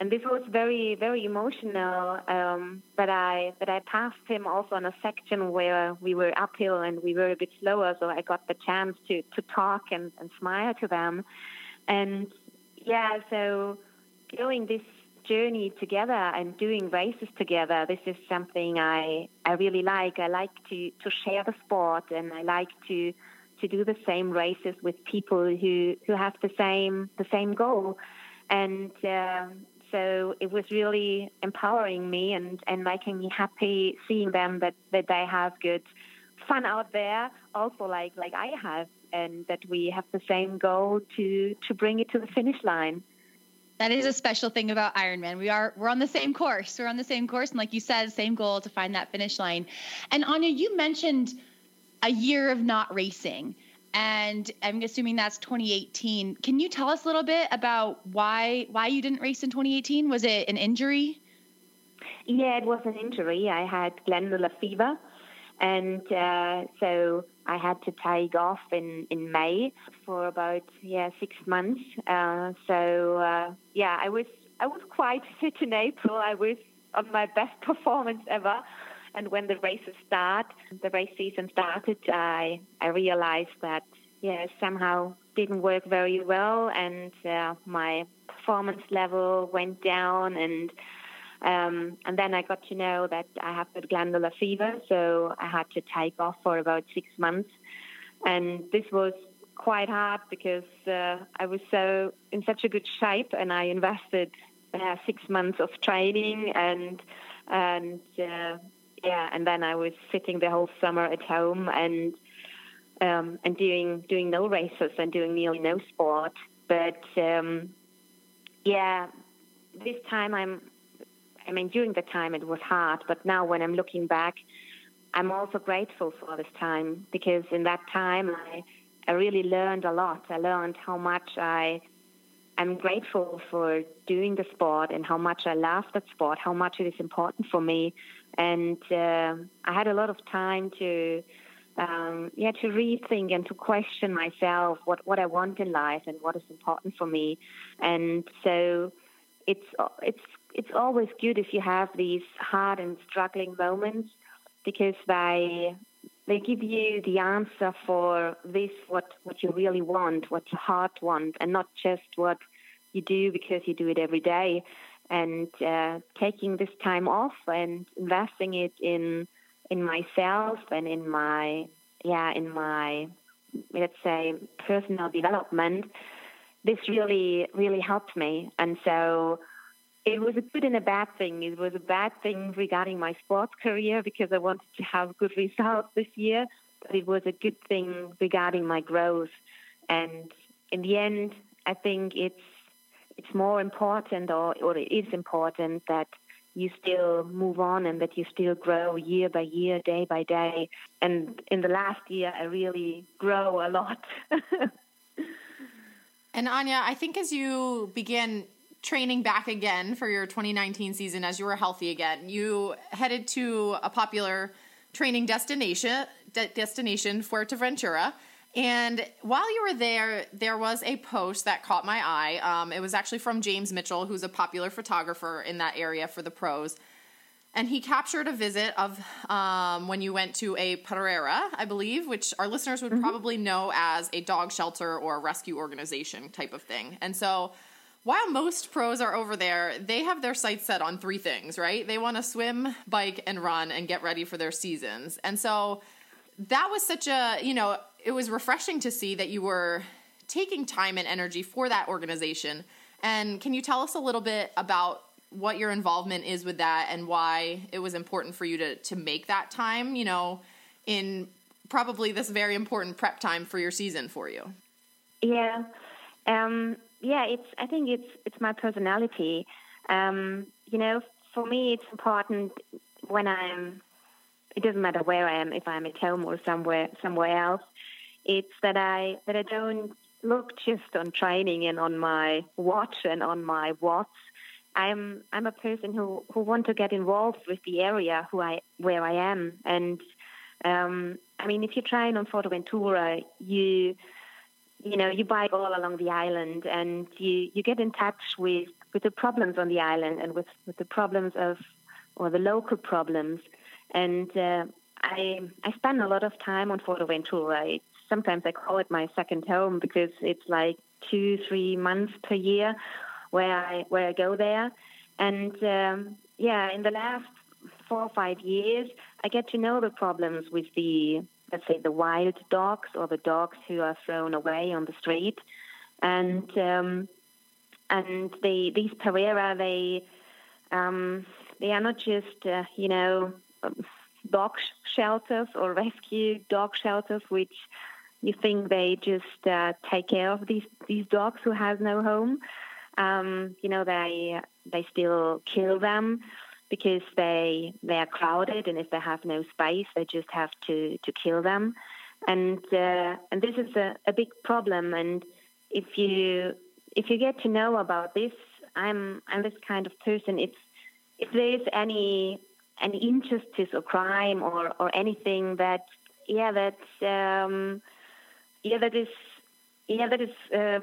and this was very very emotional um, that I but I passed him also on a section where we were uphill and we were a bit slower, so I got the chance to to talk and, and smile to them, and yeah, so going this journey together and doing races together, this is something I I really like. I like to to share the sport and I like to to do the same races with people who who have the same the same goal and um, so it was really empowering me and, and making me happy seeing them that, that they have good fun out there, also like, like I have, and that we have the same goal to, to bring it to the finish line. That is a special thing about Ironman. We are we're on the same course. We're on the same course, and like you said, same goal to find that finish line. And Anja, you mentioned a year of not racing and I'm assuming that's 2018. Can you tell us a little bit about why why you didn't race in 2018? Was it an injury? Yeah, it was an injury. I had glandular fever, and uh, so I had to take off in, in May for about yeah six months. Uh, so uh, yeah, I was I was quite fit in April. I was on my best performance ever. And when the races start, the race season started, I I realized that yeah somehow didn't work very well, and uh, my performance level went down, and um, and then I got to know that I have the glandular fever, so I had to take off for about six months, and this was quite hard because uh, I was so in such a good shape, and I invested uh, six months of training and and uh, yeah, and then I was sitting the whole summer at home and um, and doing doing no races and doing nearly no sport. But um, yeah, this time I'm. I mean, during the time it was hard, but now when I'm looking back, I'm also grateful for this time because in that time I, I really learned a lot. I learned how much I am grateful for doing the sport and how much I love that sport, how much it is important for me, and uh, I had a lot of time to um, yeah to rethink and to question myself what what I want in life and what is important for me, and so it's it's it's always good if you have these hard and struggling moments because they they give you the answer for this what what you really want, what your heart wants, and not just what you do because you do it every day. And uh, taking this time off and investing it in in myself and in my yeah in my let's say personal development this really really helped me. And so it was a good and a bad thing it was a bad thing regarding my sports career because i wanted to have good results this year but it was a good thing regarding my growth and in the end i think it's it's more important or, or it is important that you still move on and that you still grow year by year, day by day. And in the last year, I really grow a lot. and Anja, I think as you begin training back again for your 2019 season, as you were healthy again, you headed to a popular training destination, de- destination Fuerteventura. And while you were there, there was a post that caught my eye. Um, it was actually from James Mitchell, who's a popular photographer in that area for the pros. And he captured a visit of um, when you went to a perrera, I believe, which our listeners would mm-hmm. probably know as a dog shelter or a rescue organization type of thing. And so, while most pros are over there, they have their sights set on three things, right? They want to swim, bike, and run and get ready for their seasons. And so, that was such a, you know, it was refreshing to see that you were taking time and energy for that organization And can you tell us a little bit about what your involvement is with that and why it was important for you to to make that time, you know, in probably this very important prep time for your season for you? Yeah. Um, yeah, it's I think it's it's my personality. Um, you know, for me it's important when I'm it doesn't matter where I am, if I'm at home or somewhere somewhere else. It's that I that I don't look just on training and on my watch and on my watts. I'm I'm a person who, who want to get involved with the area who I where I am. And um, I mean, if you train on Fuerteventura, you you know you bike all along the island and you, you get in touch with, with the problems on the island and with, with the problems of or the local problems. And uh, I I spend a lot of time on Fuerteventura. I sometimes I call it my second home because it's like two three months per year where I where I go there. And um, yeah, in the last four or five years, I get to know the problems with the let's say the wild dogs or the dogs who are thrown away on the street, and um, and these perrera they um, they are not just uh, you know dog shelters or rescue dog shelters which you think they just uh, take care of these these dogs who have no home. Um, you know, they they still kill them because they they are crowded, and if they have no space, they just have to to kill them, and uh, and this is a, a big problem. And if you if you get to know about this, I'm I'm this kind of person. If if there is any any injustice or crime or or anything that yeah that um, yeah that is yeah that is. Uh,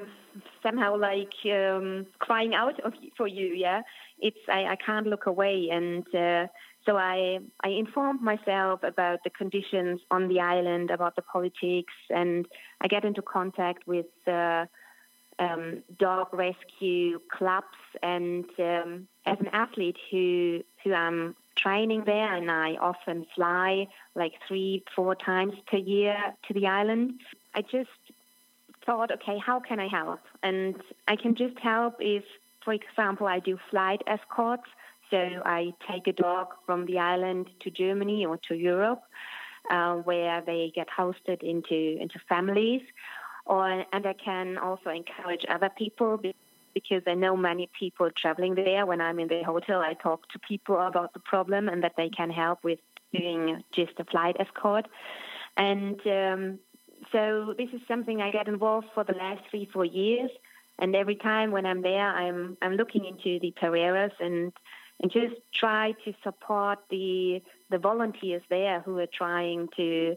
somehow like um, crying out for you. Yeah, it's I, I can't look away, and uh, so I I informed myself about the conditions on the island, about the politics, and I get into contact with. Uh, um, dog rescue clubs, and um, as an athlete who who I'm training there, and I often fly like three, four times per year to the island. I just thought, okay, how can I help? And I can just help if, for example, I do flight escorts. So I take a dog from the island to Germany or to Europe, uh, where they get hosted into into families, or and I can also encourage other people because I know many people traveling there. When I'm in the hotel, I talk to people about the problem and that they can help with doing just a flight escort. And um, so this is something I get involved for the last three, four years. And every time when I'm there, I'm I'm looking into the perreras and and just try to support the the volunteers there who are trying to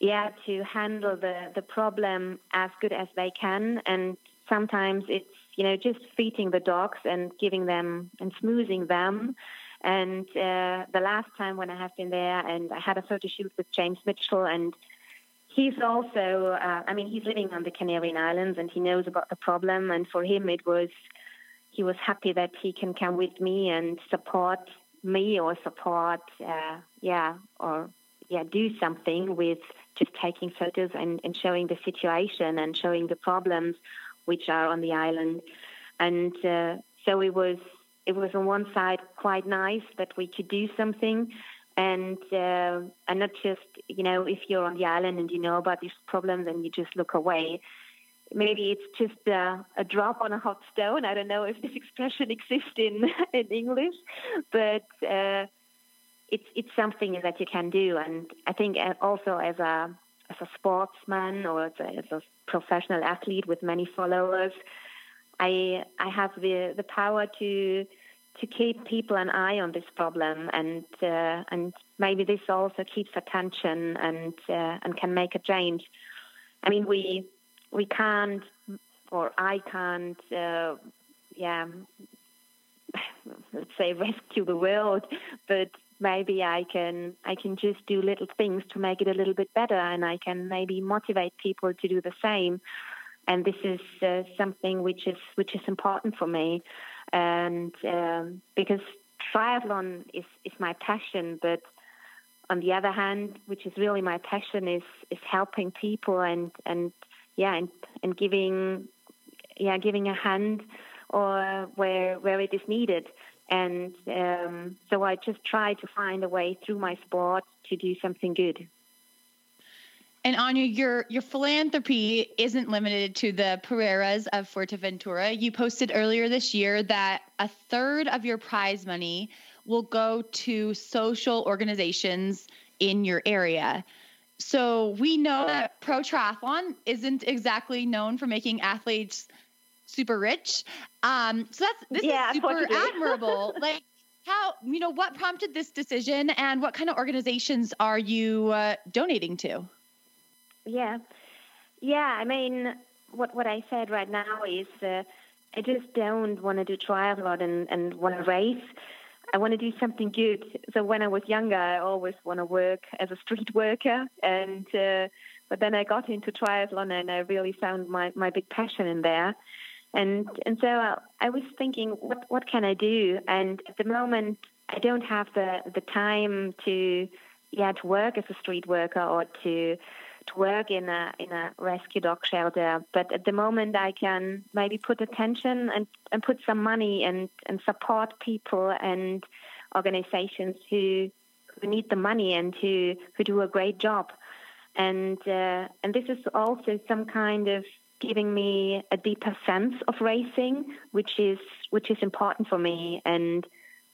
yeah to handle the the problem as good as they can. And sometimes it's you know just feeding the dogs and giving them and smoothing them. And uh, the last time when I have been there, and I had a photo shoot with James Mitchell and he's also, uh, I mean, he's living on the Canarian Islands and he knows about the problem. And for him, it was, he was happy that he can come with me and support me or support, uh, yeah, or yeah, do something with just taking photos and, and showing the situation and showing the problems which are on the island. And uh, so it was, it was on one side quite nice that we could do something and uh, and not just you know if you're on the island and you know about these problems and you just look away. Maybe it's just a, drop on a hot stone. I don't know if this expression exists in in English, but uh, it's it's something that you can do. And I think uh, also as a as a sportsman or as a, as a professional athlete with many followers, I I have the the power to to keep people an eye on this problem, and uh, and maybe this also keeps attention and uh, and can make a change. I mean, we we can't, or I can't, uh, yeah, let's say rescue the world, but maybe I can I can just do little things to make it a little bit better, and I can maybe motivate people to do the same. And this is uh, something which is which is important for me and um, because triathlon is, is my passion, but on the other hand, which is really my passion, is is helping people and and yeah and, and giving yeah giving a hand or where where it is needed. And um, so I just try to find a way through my sport to do something good. And Anja, your your philanthropy isn't limited to the perreras of Fuerteventura. You posted earlier this year that a third of your prize money will go to social organizations in your area. So we know that pro triathlon isn't exactly known for making athletes super rich. Um, so that's this yeah, is super admirable. like how you know what prompted this decision, and what kind of organizations are you uh, donating to? Yeah, yeah. I mean, what what I said right now is uh, I just don't want to do triathlon and and want to race. I want to do something good. So when I was younger, I always want to work as a street worker, and uh, but then I got into triathlon and I really found my my big passion in there. And and so uh, I was thinking, what what can I do? And at the moment, I don't have the the time to yeah to work as a street worker or to work in a in a rescue dog shelter. But at the moment, I can maybe put attention and, and put some money and, and support people and organizations who who need the money and who who do a great job. And uh, and this is also some kind of giving me a deeper sense of racing, which is which is important for me. And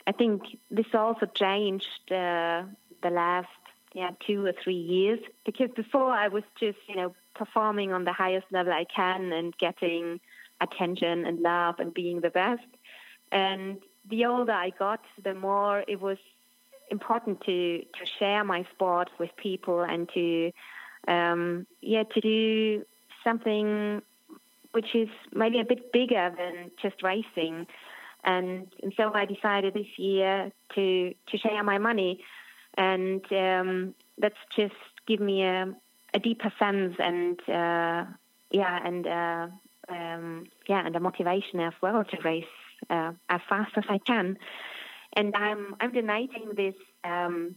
I think this also changed uh, the last yeah two or three years because before I was just you know performing on the highest level I can and getting attention and love and being the best. And the older I got, the more it was important to to share my sport with people and to um, yeah to do something which is maybe a bit bigger than just racing. And, and so I decided this year to to share my money and um, that's just give me a, a deeper sense and uh, yeah and uh, um, yeah and a motivation as well to race uh, as fast as I can. And I'm I'm donating this um,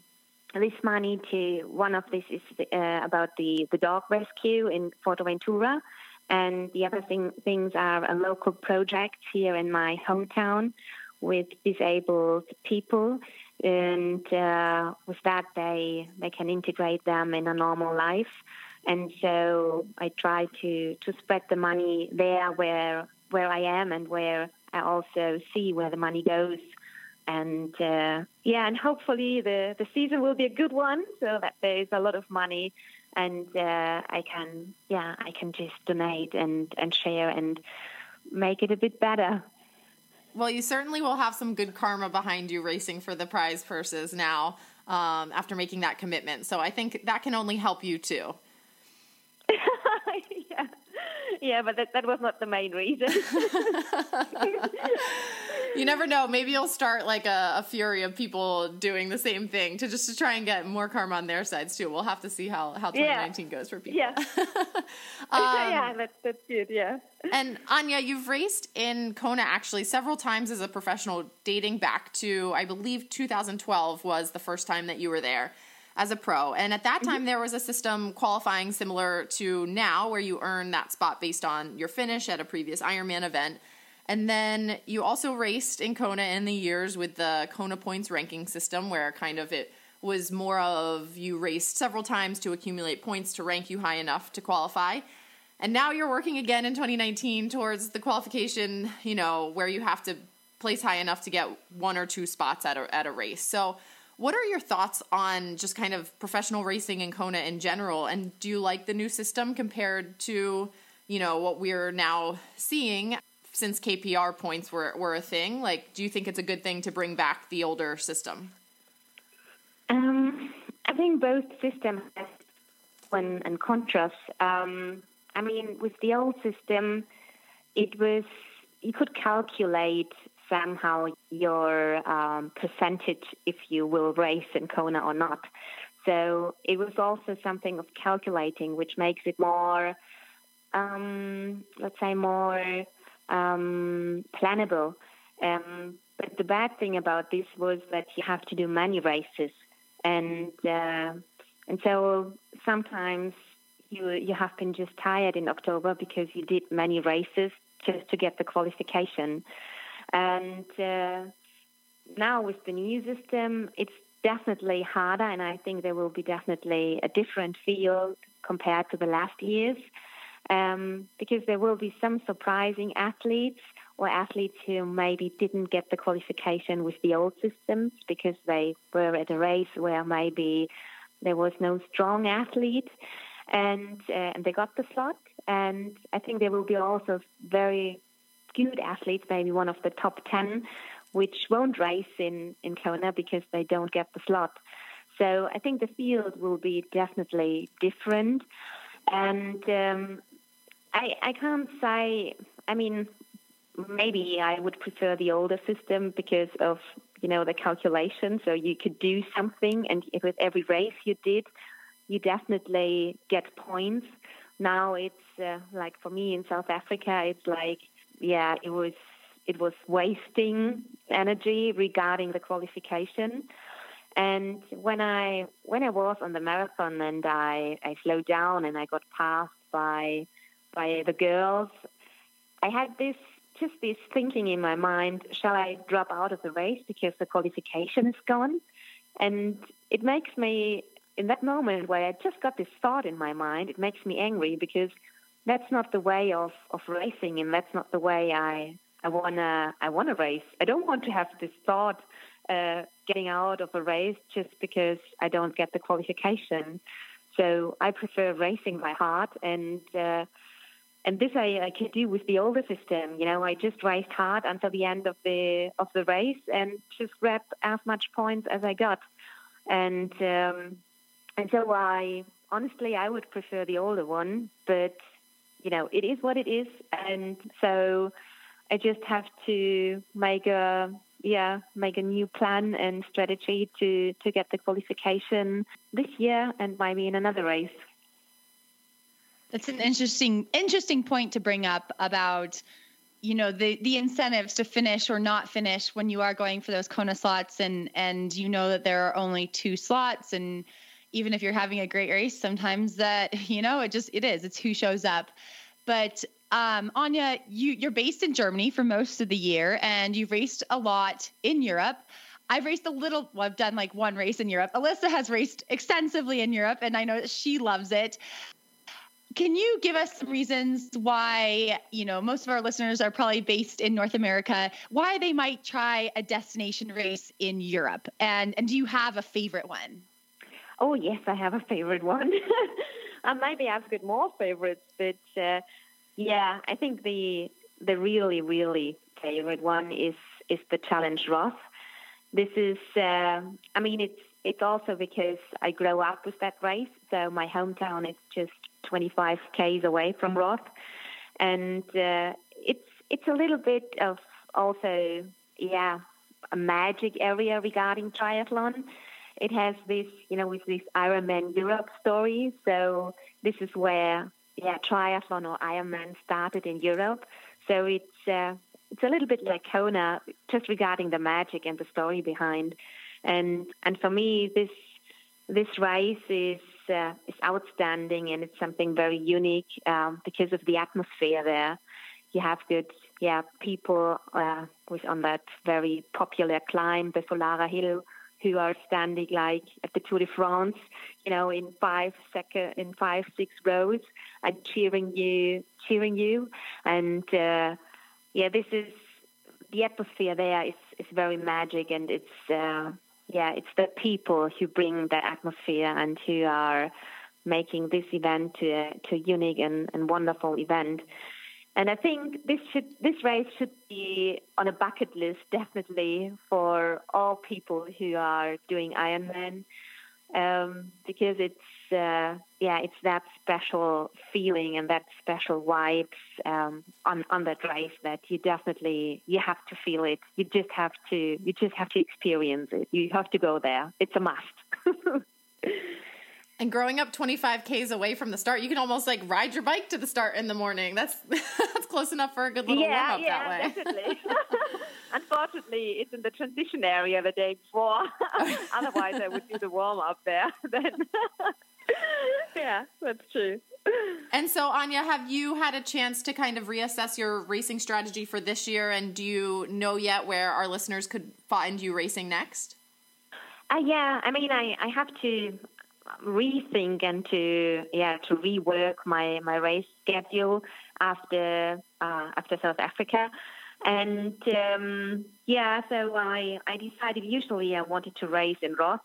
this money to one of this is uh, about the the dog rescue in Fuerteventura and the other thing, things are a local project here in my hometown with disabled people and uh, with that they they can integrate them in a normal life. And so I try to to spread the money there where where I am and where I also see where the money goes. And uh, yeah and hopefully the the season will be a good one so that there is a lot of money and uh, I can yeah I can just donate and and share and make it a bit better well, you certainly will have some good karma behind you racing for the prize purses now um, after making that commitment. So I think that can only help you too. yeah. Yeah, but that, that was not the main reason. you never know. Maybe you'll start like a, a, fury of people doing the same thing to just to try and get more karma on their sides too. We'll have to see how, how 2019 yeah. goes for people. Yeah. um, yeah, that's, that's good. Yeah. And Anja, you've raced in Kona actually several times as a professional, dating back to, I believe, 2012 was the first time that you were there as a pro. And at that time, mm-hmm. there was a system qualifying similar to now, where you earn that spot based on your finish at a previous Ironman event. And then you also raced in Kona in the years with the Kona points ranking system, where kind of it was more of you raced several times to accumulate points to rank you high enough to qualify. And now you're working again in 2019 towards the qualification, you know, where you have to place high enough to get one or two spots at a, at a race. So, what are your thoughts on just kind of professional racing in Kona in general? And do you like the new system compared to, you know, what we're now seeing since KPR points were, were a thing? Like, do you think it's a good thing to bring back the older system? Um, I think both systems have one and contrast. Um, I mean, with the old system, it was you could calculate somehow your um, percentage if you will race in Kona or not. So it was also something of calculating, which makes it more, um, let's say, more um, plannable. Um, but the bad thing about this was that you have to do many races, and uh, and so sometimes you you have been just tired in October because you did many races just to get the qualification. And uh, now with the new system, it's definitely harder, and I think there will be definitely a different field compared to the last years um, because there will be some surprising athletes or athletes who maybe didn't get the qualification with the old systems because they were at a race where maybe there was no strong athlete and uh, and they got the slot. And I think there will be also very good athletes maybe one of the top 10 which won't race in in Kona because they don't get the slot. So I think the field will be definitely different. And um, I I can't say I mean maybe I would prefer the older system because of you know the calculation. So you could do something, and with every race you did, you definitely get points. Now it's uh, like for me in South Africa, it's like yeah, it was it was wasting energy regarding the qualification. And when I when I was on the marathon and I, I slowed down and I got passed by by the girls, I had this just this thinking in my mind shall I drop out of the race because the qualification is gone? And it makes me, in that moment where I just got this thought in my mind, it makes me angry because that's not the way of, of racing and that's not the way I, I wanna I wanna race. I don't want to have this thought uh, getting out of a race just because I don't get the qualification. So I prefer racing by heart and uh, and this I, I could do with the older system. You know, I just raced hard until the end of the of the race and just grabbed as much points as I got. And um, and so I honestly I would prefer the older one, but you know it is what it is, and so I just have to make a yeah make a new plan and strategy to to get the qualification this year and maybe in another race. That's an interesting interesting point to bring up about you know the the incentives to finish or not finish when you are going for those Kona slots and and you know that there are only two slots and even if you're having a great race sometimes that you know it just it is it's who shows up but um, Anja, you, you're based in Germany for most of the year, and you've raced a lot in Europe. I've raced a little, well, I've done like one race in Europe. Alyssa has raced extensively in Europe, and I know that she loves it. Can you give us some reasons why, you know, most of our listeners are probably based in North America, why they might try a destination race in Europe? And and do you have a favorite one? Oh, yes, I have a favorite one. maybe I've got more favorites, but uh, yeah, I think the the really, really favorite one is is the Challenge Roth. This is, uh, I mean, it's it's also because I grew up with that race, so my hometown is just 25 k's away from Roth, and uh, it's it's a little bit of also yeah a magic area regarding triathlon. It has this you know with this Ironman Europe story. So this is where yeah triathlon or Ironman started in Europe. So it's uh, it's a little bit like Kona, just regarding the magic and the story behind. And and for me, this this race is uh, is outstanding and it's something very unique um, because of the atmosphere there. You have good, yeah, people uh, with on that very popular climb, the Solarer Hill, who are standing like at the Tour de France, you know, in five second, in five six rows, and cheering you, cheering you, and uh, yeah, this is the atmosphere there is is very magic, and it's uh, yeah, it's the people who bring the atmosphere and who are making this event to a, to a unique and, and wonderful event. And I think this should this race should be on a bucket list definitely for all people who are doing Ironman um, because it's uh, yeah it's that special feeling and that special vibes um, on on that race that you definitely you have to feel it you just have to you just have to experience it you have to go there it's a must And growing up 25 Ks away from the start, you can almost like ride your bike to the start in the morning. That's that's close enough for a good little yeah, warm up yeah, that way. definitely. Unfortunately, it's in the transition area the day before. Otherwise, I would do the warm up there then. yeah, that's true. And so, Anja, have you had a chance to kind of reassess your racing strategy for this year? And do you know yet where our listeners could find you racing next? Uh, yeah, I mean, I, I have to rethink and to yeah to rework my, my race schedule after uh, after South Africa, and um, yeah, so I I decided usually I wanted to race in Roth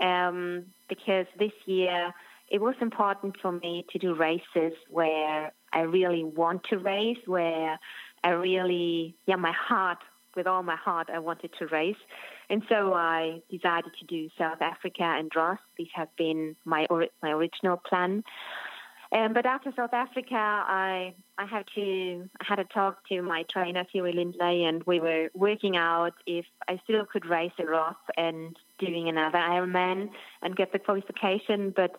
um, because this year it was important for me to do races where I really want to race, where I really, yeah, my heart, with all my heart, I wanted to race. And so I decided to do South Africa and Roth. These have been my my original plan. Um, but after South Africa, I I had to I had a talk to my trainer Thierry Lindley, and we were working out if I still could race in Roth and doing another Ironman and get the qualification. But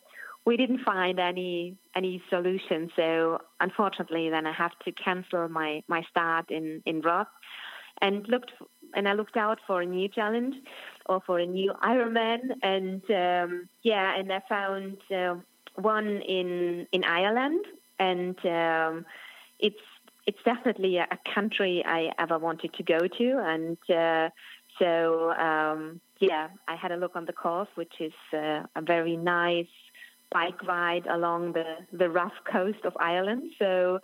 we didn't find any any solution. So unfortunately, then I have to cancel my my start in in Roth, and looked and I looked out for a new challenge or for a new Ironman, and um, yeah, and I found uh, one in in Ireland, and um, it's it's definitely a, a, country I ever wanted to go to, and uh, so um, yeah, I had a look on the course, which is uh, a very nice bike ride along the, the rough coast of Ireland. So,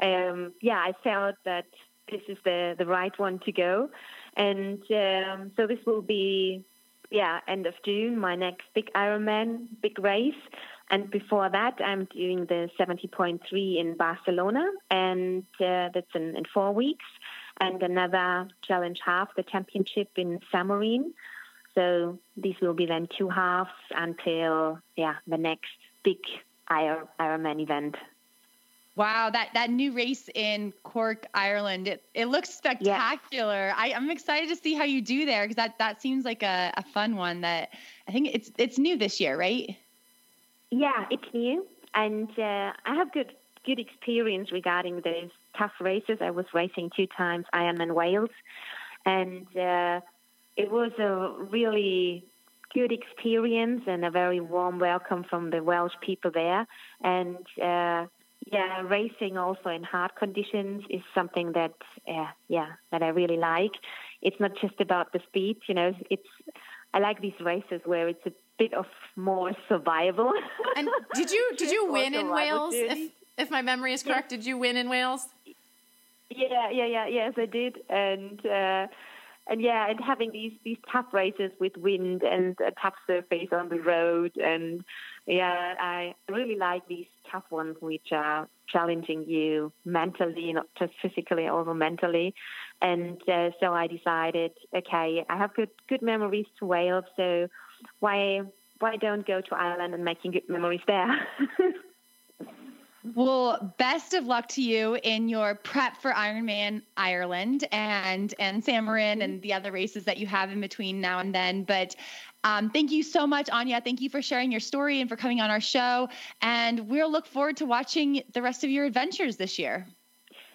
um, yeah, I felt that this is the, the right one to go. And um, so this will be, yeah, end of June, my next big Ironman, big race. And before that, I'm doing the 70.3 in Barcelona, and uh, that's in, in four weeks. And another challenge half, the championship in Samorin. So these will be then two halves until yeah the next big Ironman event. Wow, that, that new race in Cork, Ireland, it, it looks spectacular. Yeah. I, am excited to see how you do there because that, that seems like a, a fun one that I think it's it's new this year, right? Yeah, it's new. And uh, I have good good experience regarding those tough races. I was racing two times Ironman Wales, and uh, it was a really good experience and a very warm welcome from the Welsh people there. And uh, yeah, racing also in hard conditions is something that uh, yeah that I really like. It's not just about the speed, you know. It's I like these races where it's a bit of more survival. And did you did you win in Wales? If if my memory is correct, did you win in Wales? Yeah, yeah, yeah, yes, I did, and. Uh, and yeah, and having these these tough races with wind and a tough surface on the road, and yeah, I really like these tough ones which are challenging you mentally, not just physically, also mentally. And uh, so I decided, okay, I have good good memories to Wales, so why why don't go to Ireland and making good memories there? Well, best of luck to you in your prep for Ironman Ireland and and Samorin and the other races that you have in between now and then. But um, thank you so much, Anja. Thank you for sharing your story and for coming on our show. And we'll look forward to watching the rest of your adventures this year.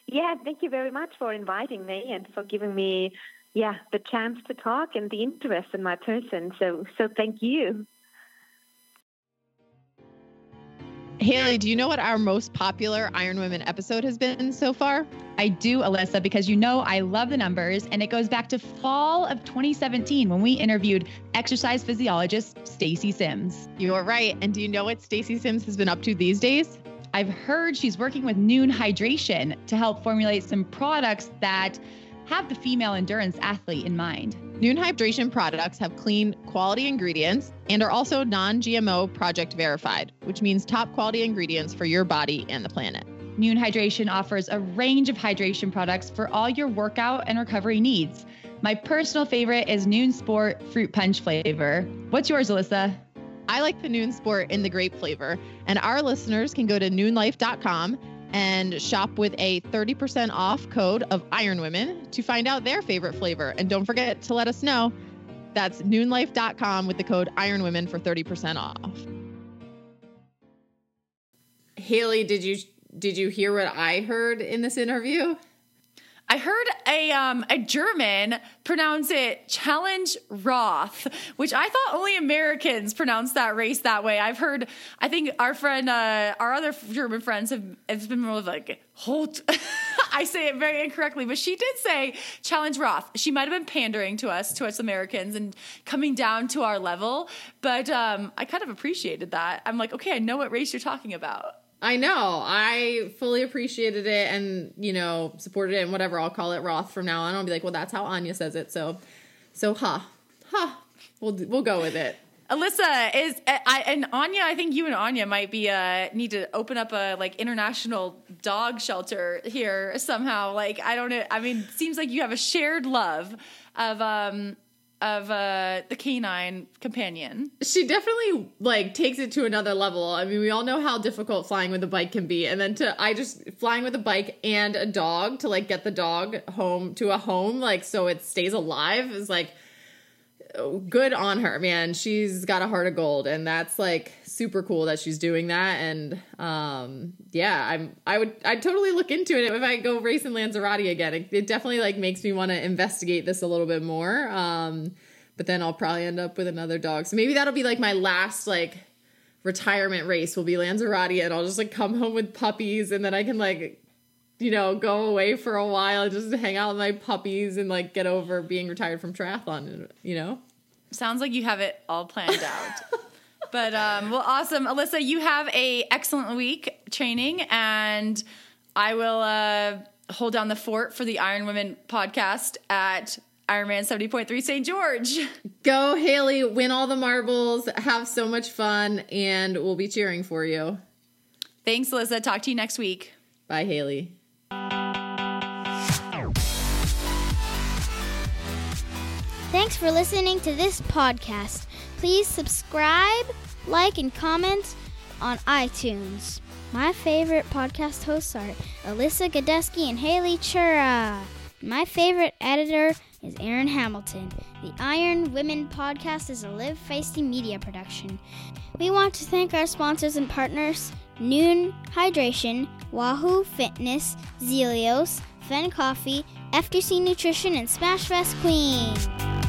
Yeah, thank you very much for inviting me and for giving me, yeah, the chance to talk and the interest in my person. So, so thank you. Haley, do you know what our most popular Iron Women episode has been so far? I do, Alyssa, because you know I love the numbers, and it goes back to fall of 2017 when we interviewed exercise physiologist Stacy Sims. You are right. And do you know what Stacy Sims has been up to these days? I've heard she's working with Nuun Hydration to help formulate some products that have the female endurance athlete in mind. Nuun Hydration products have clean, quality ingredients and are also non GMO project verified, which means top quality ingredients for your body and the planet. Nuun Hydration offers a range of hydration products for all your workout and recovery needs. My personal favorite is Nuun Sport Fruit Punch flavor. What's yours, Alyssa? I like the Nuun Sport in the grape flavor, and our listeners can go to nuunlife.com and shop with a 30% off code of Iron Women to find out their favorite flavor. And don't forget to let us know. That's nuunlife.com with the code Iron Women for 30% off. Haley, did you did you hear what I heard in this interview? I heard a um, a German pronounce it Challenge Roth, which I thought only Americans pronounce that race that way. I've heard. I think our friend, uh, our other German friends have. It's been more like Holt. I say it very incorrectly, but she did say Challenge Roth. She might have been pandering to us, to us Americans, and coming down to our level. But um, I kind of appreciated that. I'm like, okay, I know what race you're talking about. I know. I fully appreciated it and, you know, supported it and whatever. I'll call it Roth from now on. I'll be like, well, that's how Anja says it. So, so, huh. Huh. We'll, we'll go with it. Alyssa is I, and Anja. I think you and Anja might be uh need to open up a like international dog shelter here somehow. Like I don't know. I mean, seems like you have a shared love of um of uh the canine companion. She definitely like takes it to another level. I mean, we all know how difficult flying with a bike can be, and then to I just flying with a bike and a dog to like get the dog home to a home like so it stays alive is like good on her, man. She's got a heart of gold, and that's like super cool that she's doing that. And um, yeah, I'm I would I'd totally look into it if I go racing Lanzarote again. It, it definitely like makes me want to investigate this a little bit more. Um, but then I'll probably end up with another dog. So maybe that'll be like my last like retirement race will be Lanzarote, and I'll just like come home with puppies, and then I can like you know, go away for a while, just hang out with my puppies and like get over being retired from triathlon, you know? Sounds like you have it all planned out. but um, well, awesome, Alyssa. You have a excellent week training, and I will uh, hold down the fort for the Iron Women podcast at Ironman 70.3 St. George. Go, Haley, win all the marbles, have so much fun, and we'll be cheering for you. Thanks, Alyssa. Talk to you next week. Bye, Haley. Thanks for listening to this podcast. Please subscribe, like, and comment on iTunes. My favorite podcast hosts are Alyssa Godesky and Haley Chura. My favorite editor is Aaron Hamilton. The Iron Women podcast is a Live Feisty media production. We want to thank our sponsors and partners Nuun Hydration, Wahoo Fitness, Zealios, Fen Coffee, FTC Nutrition, and Smashfest Queen.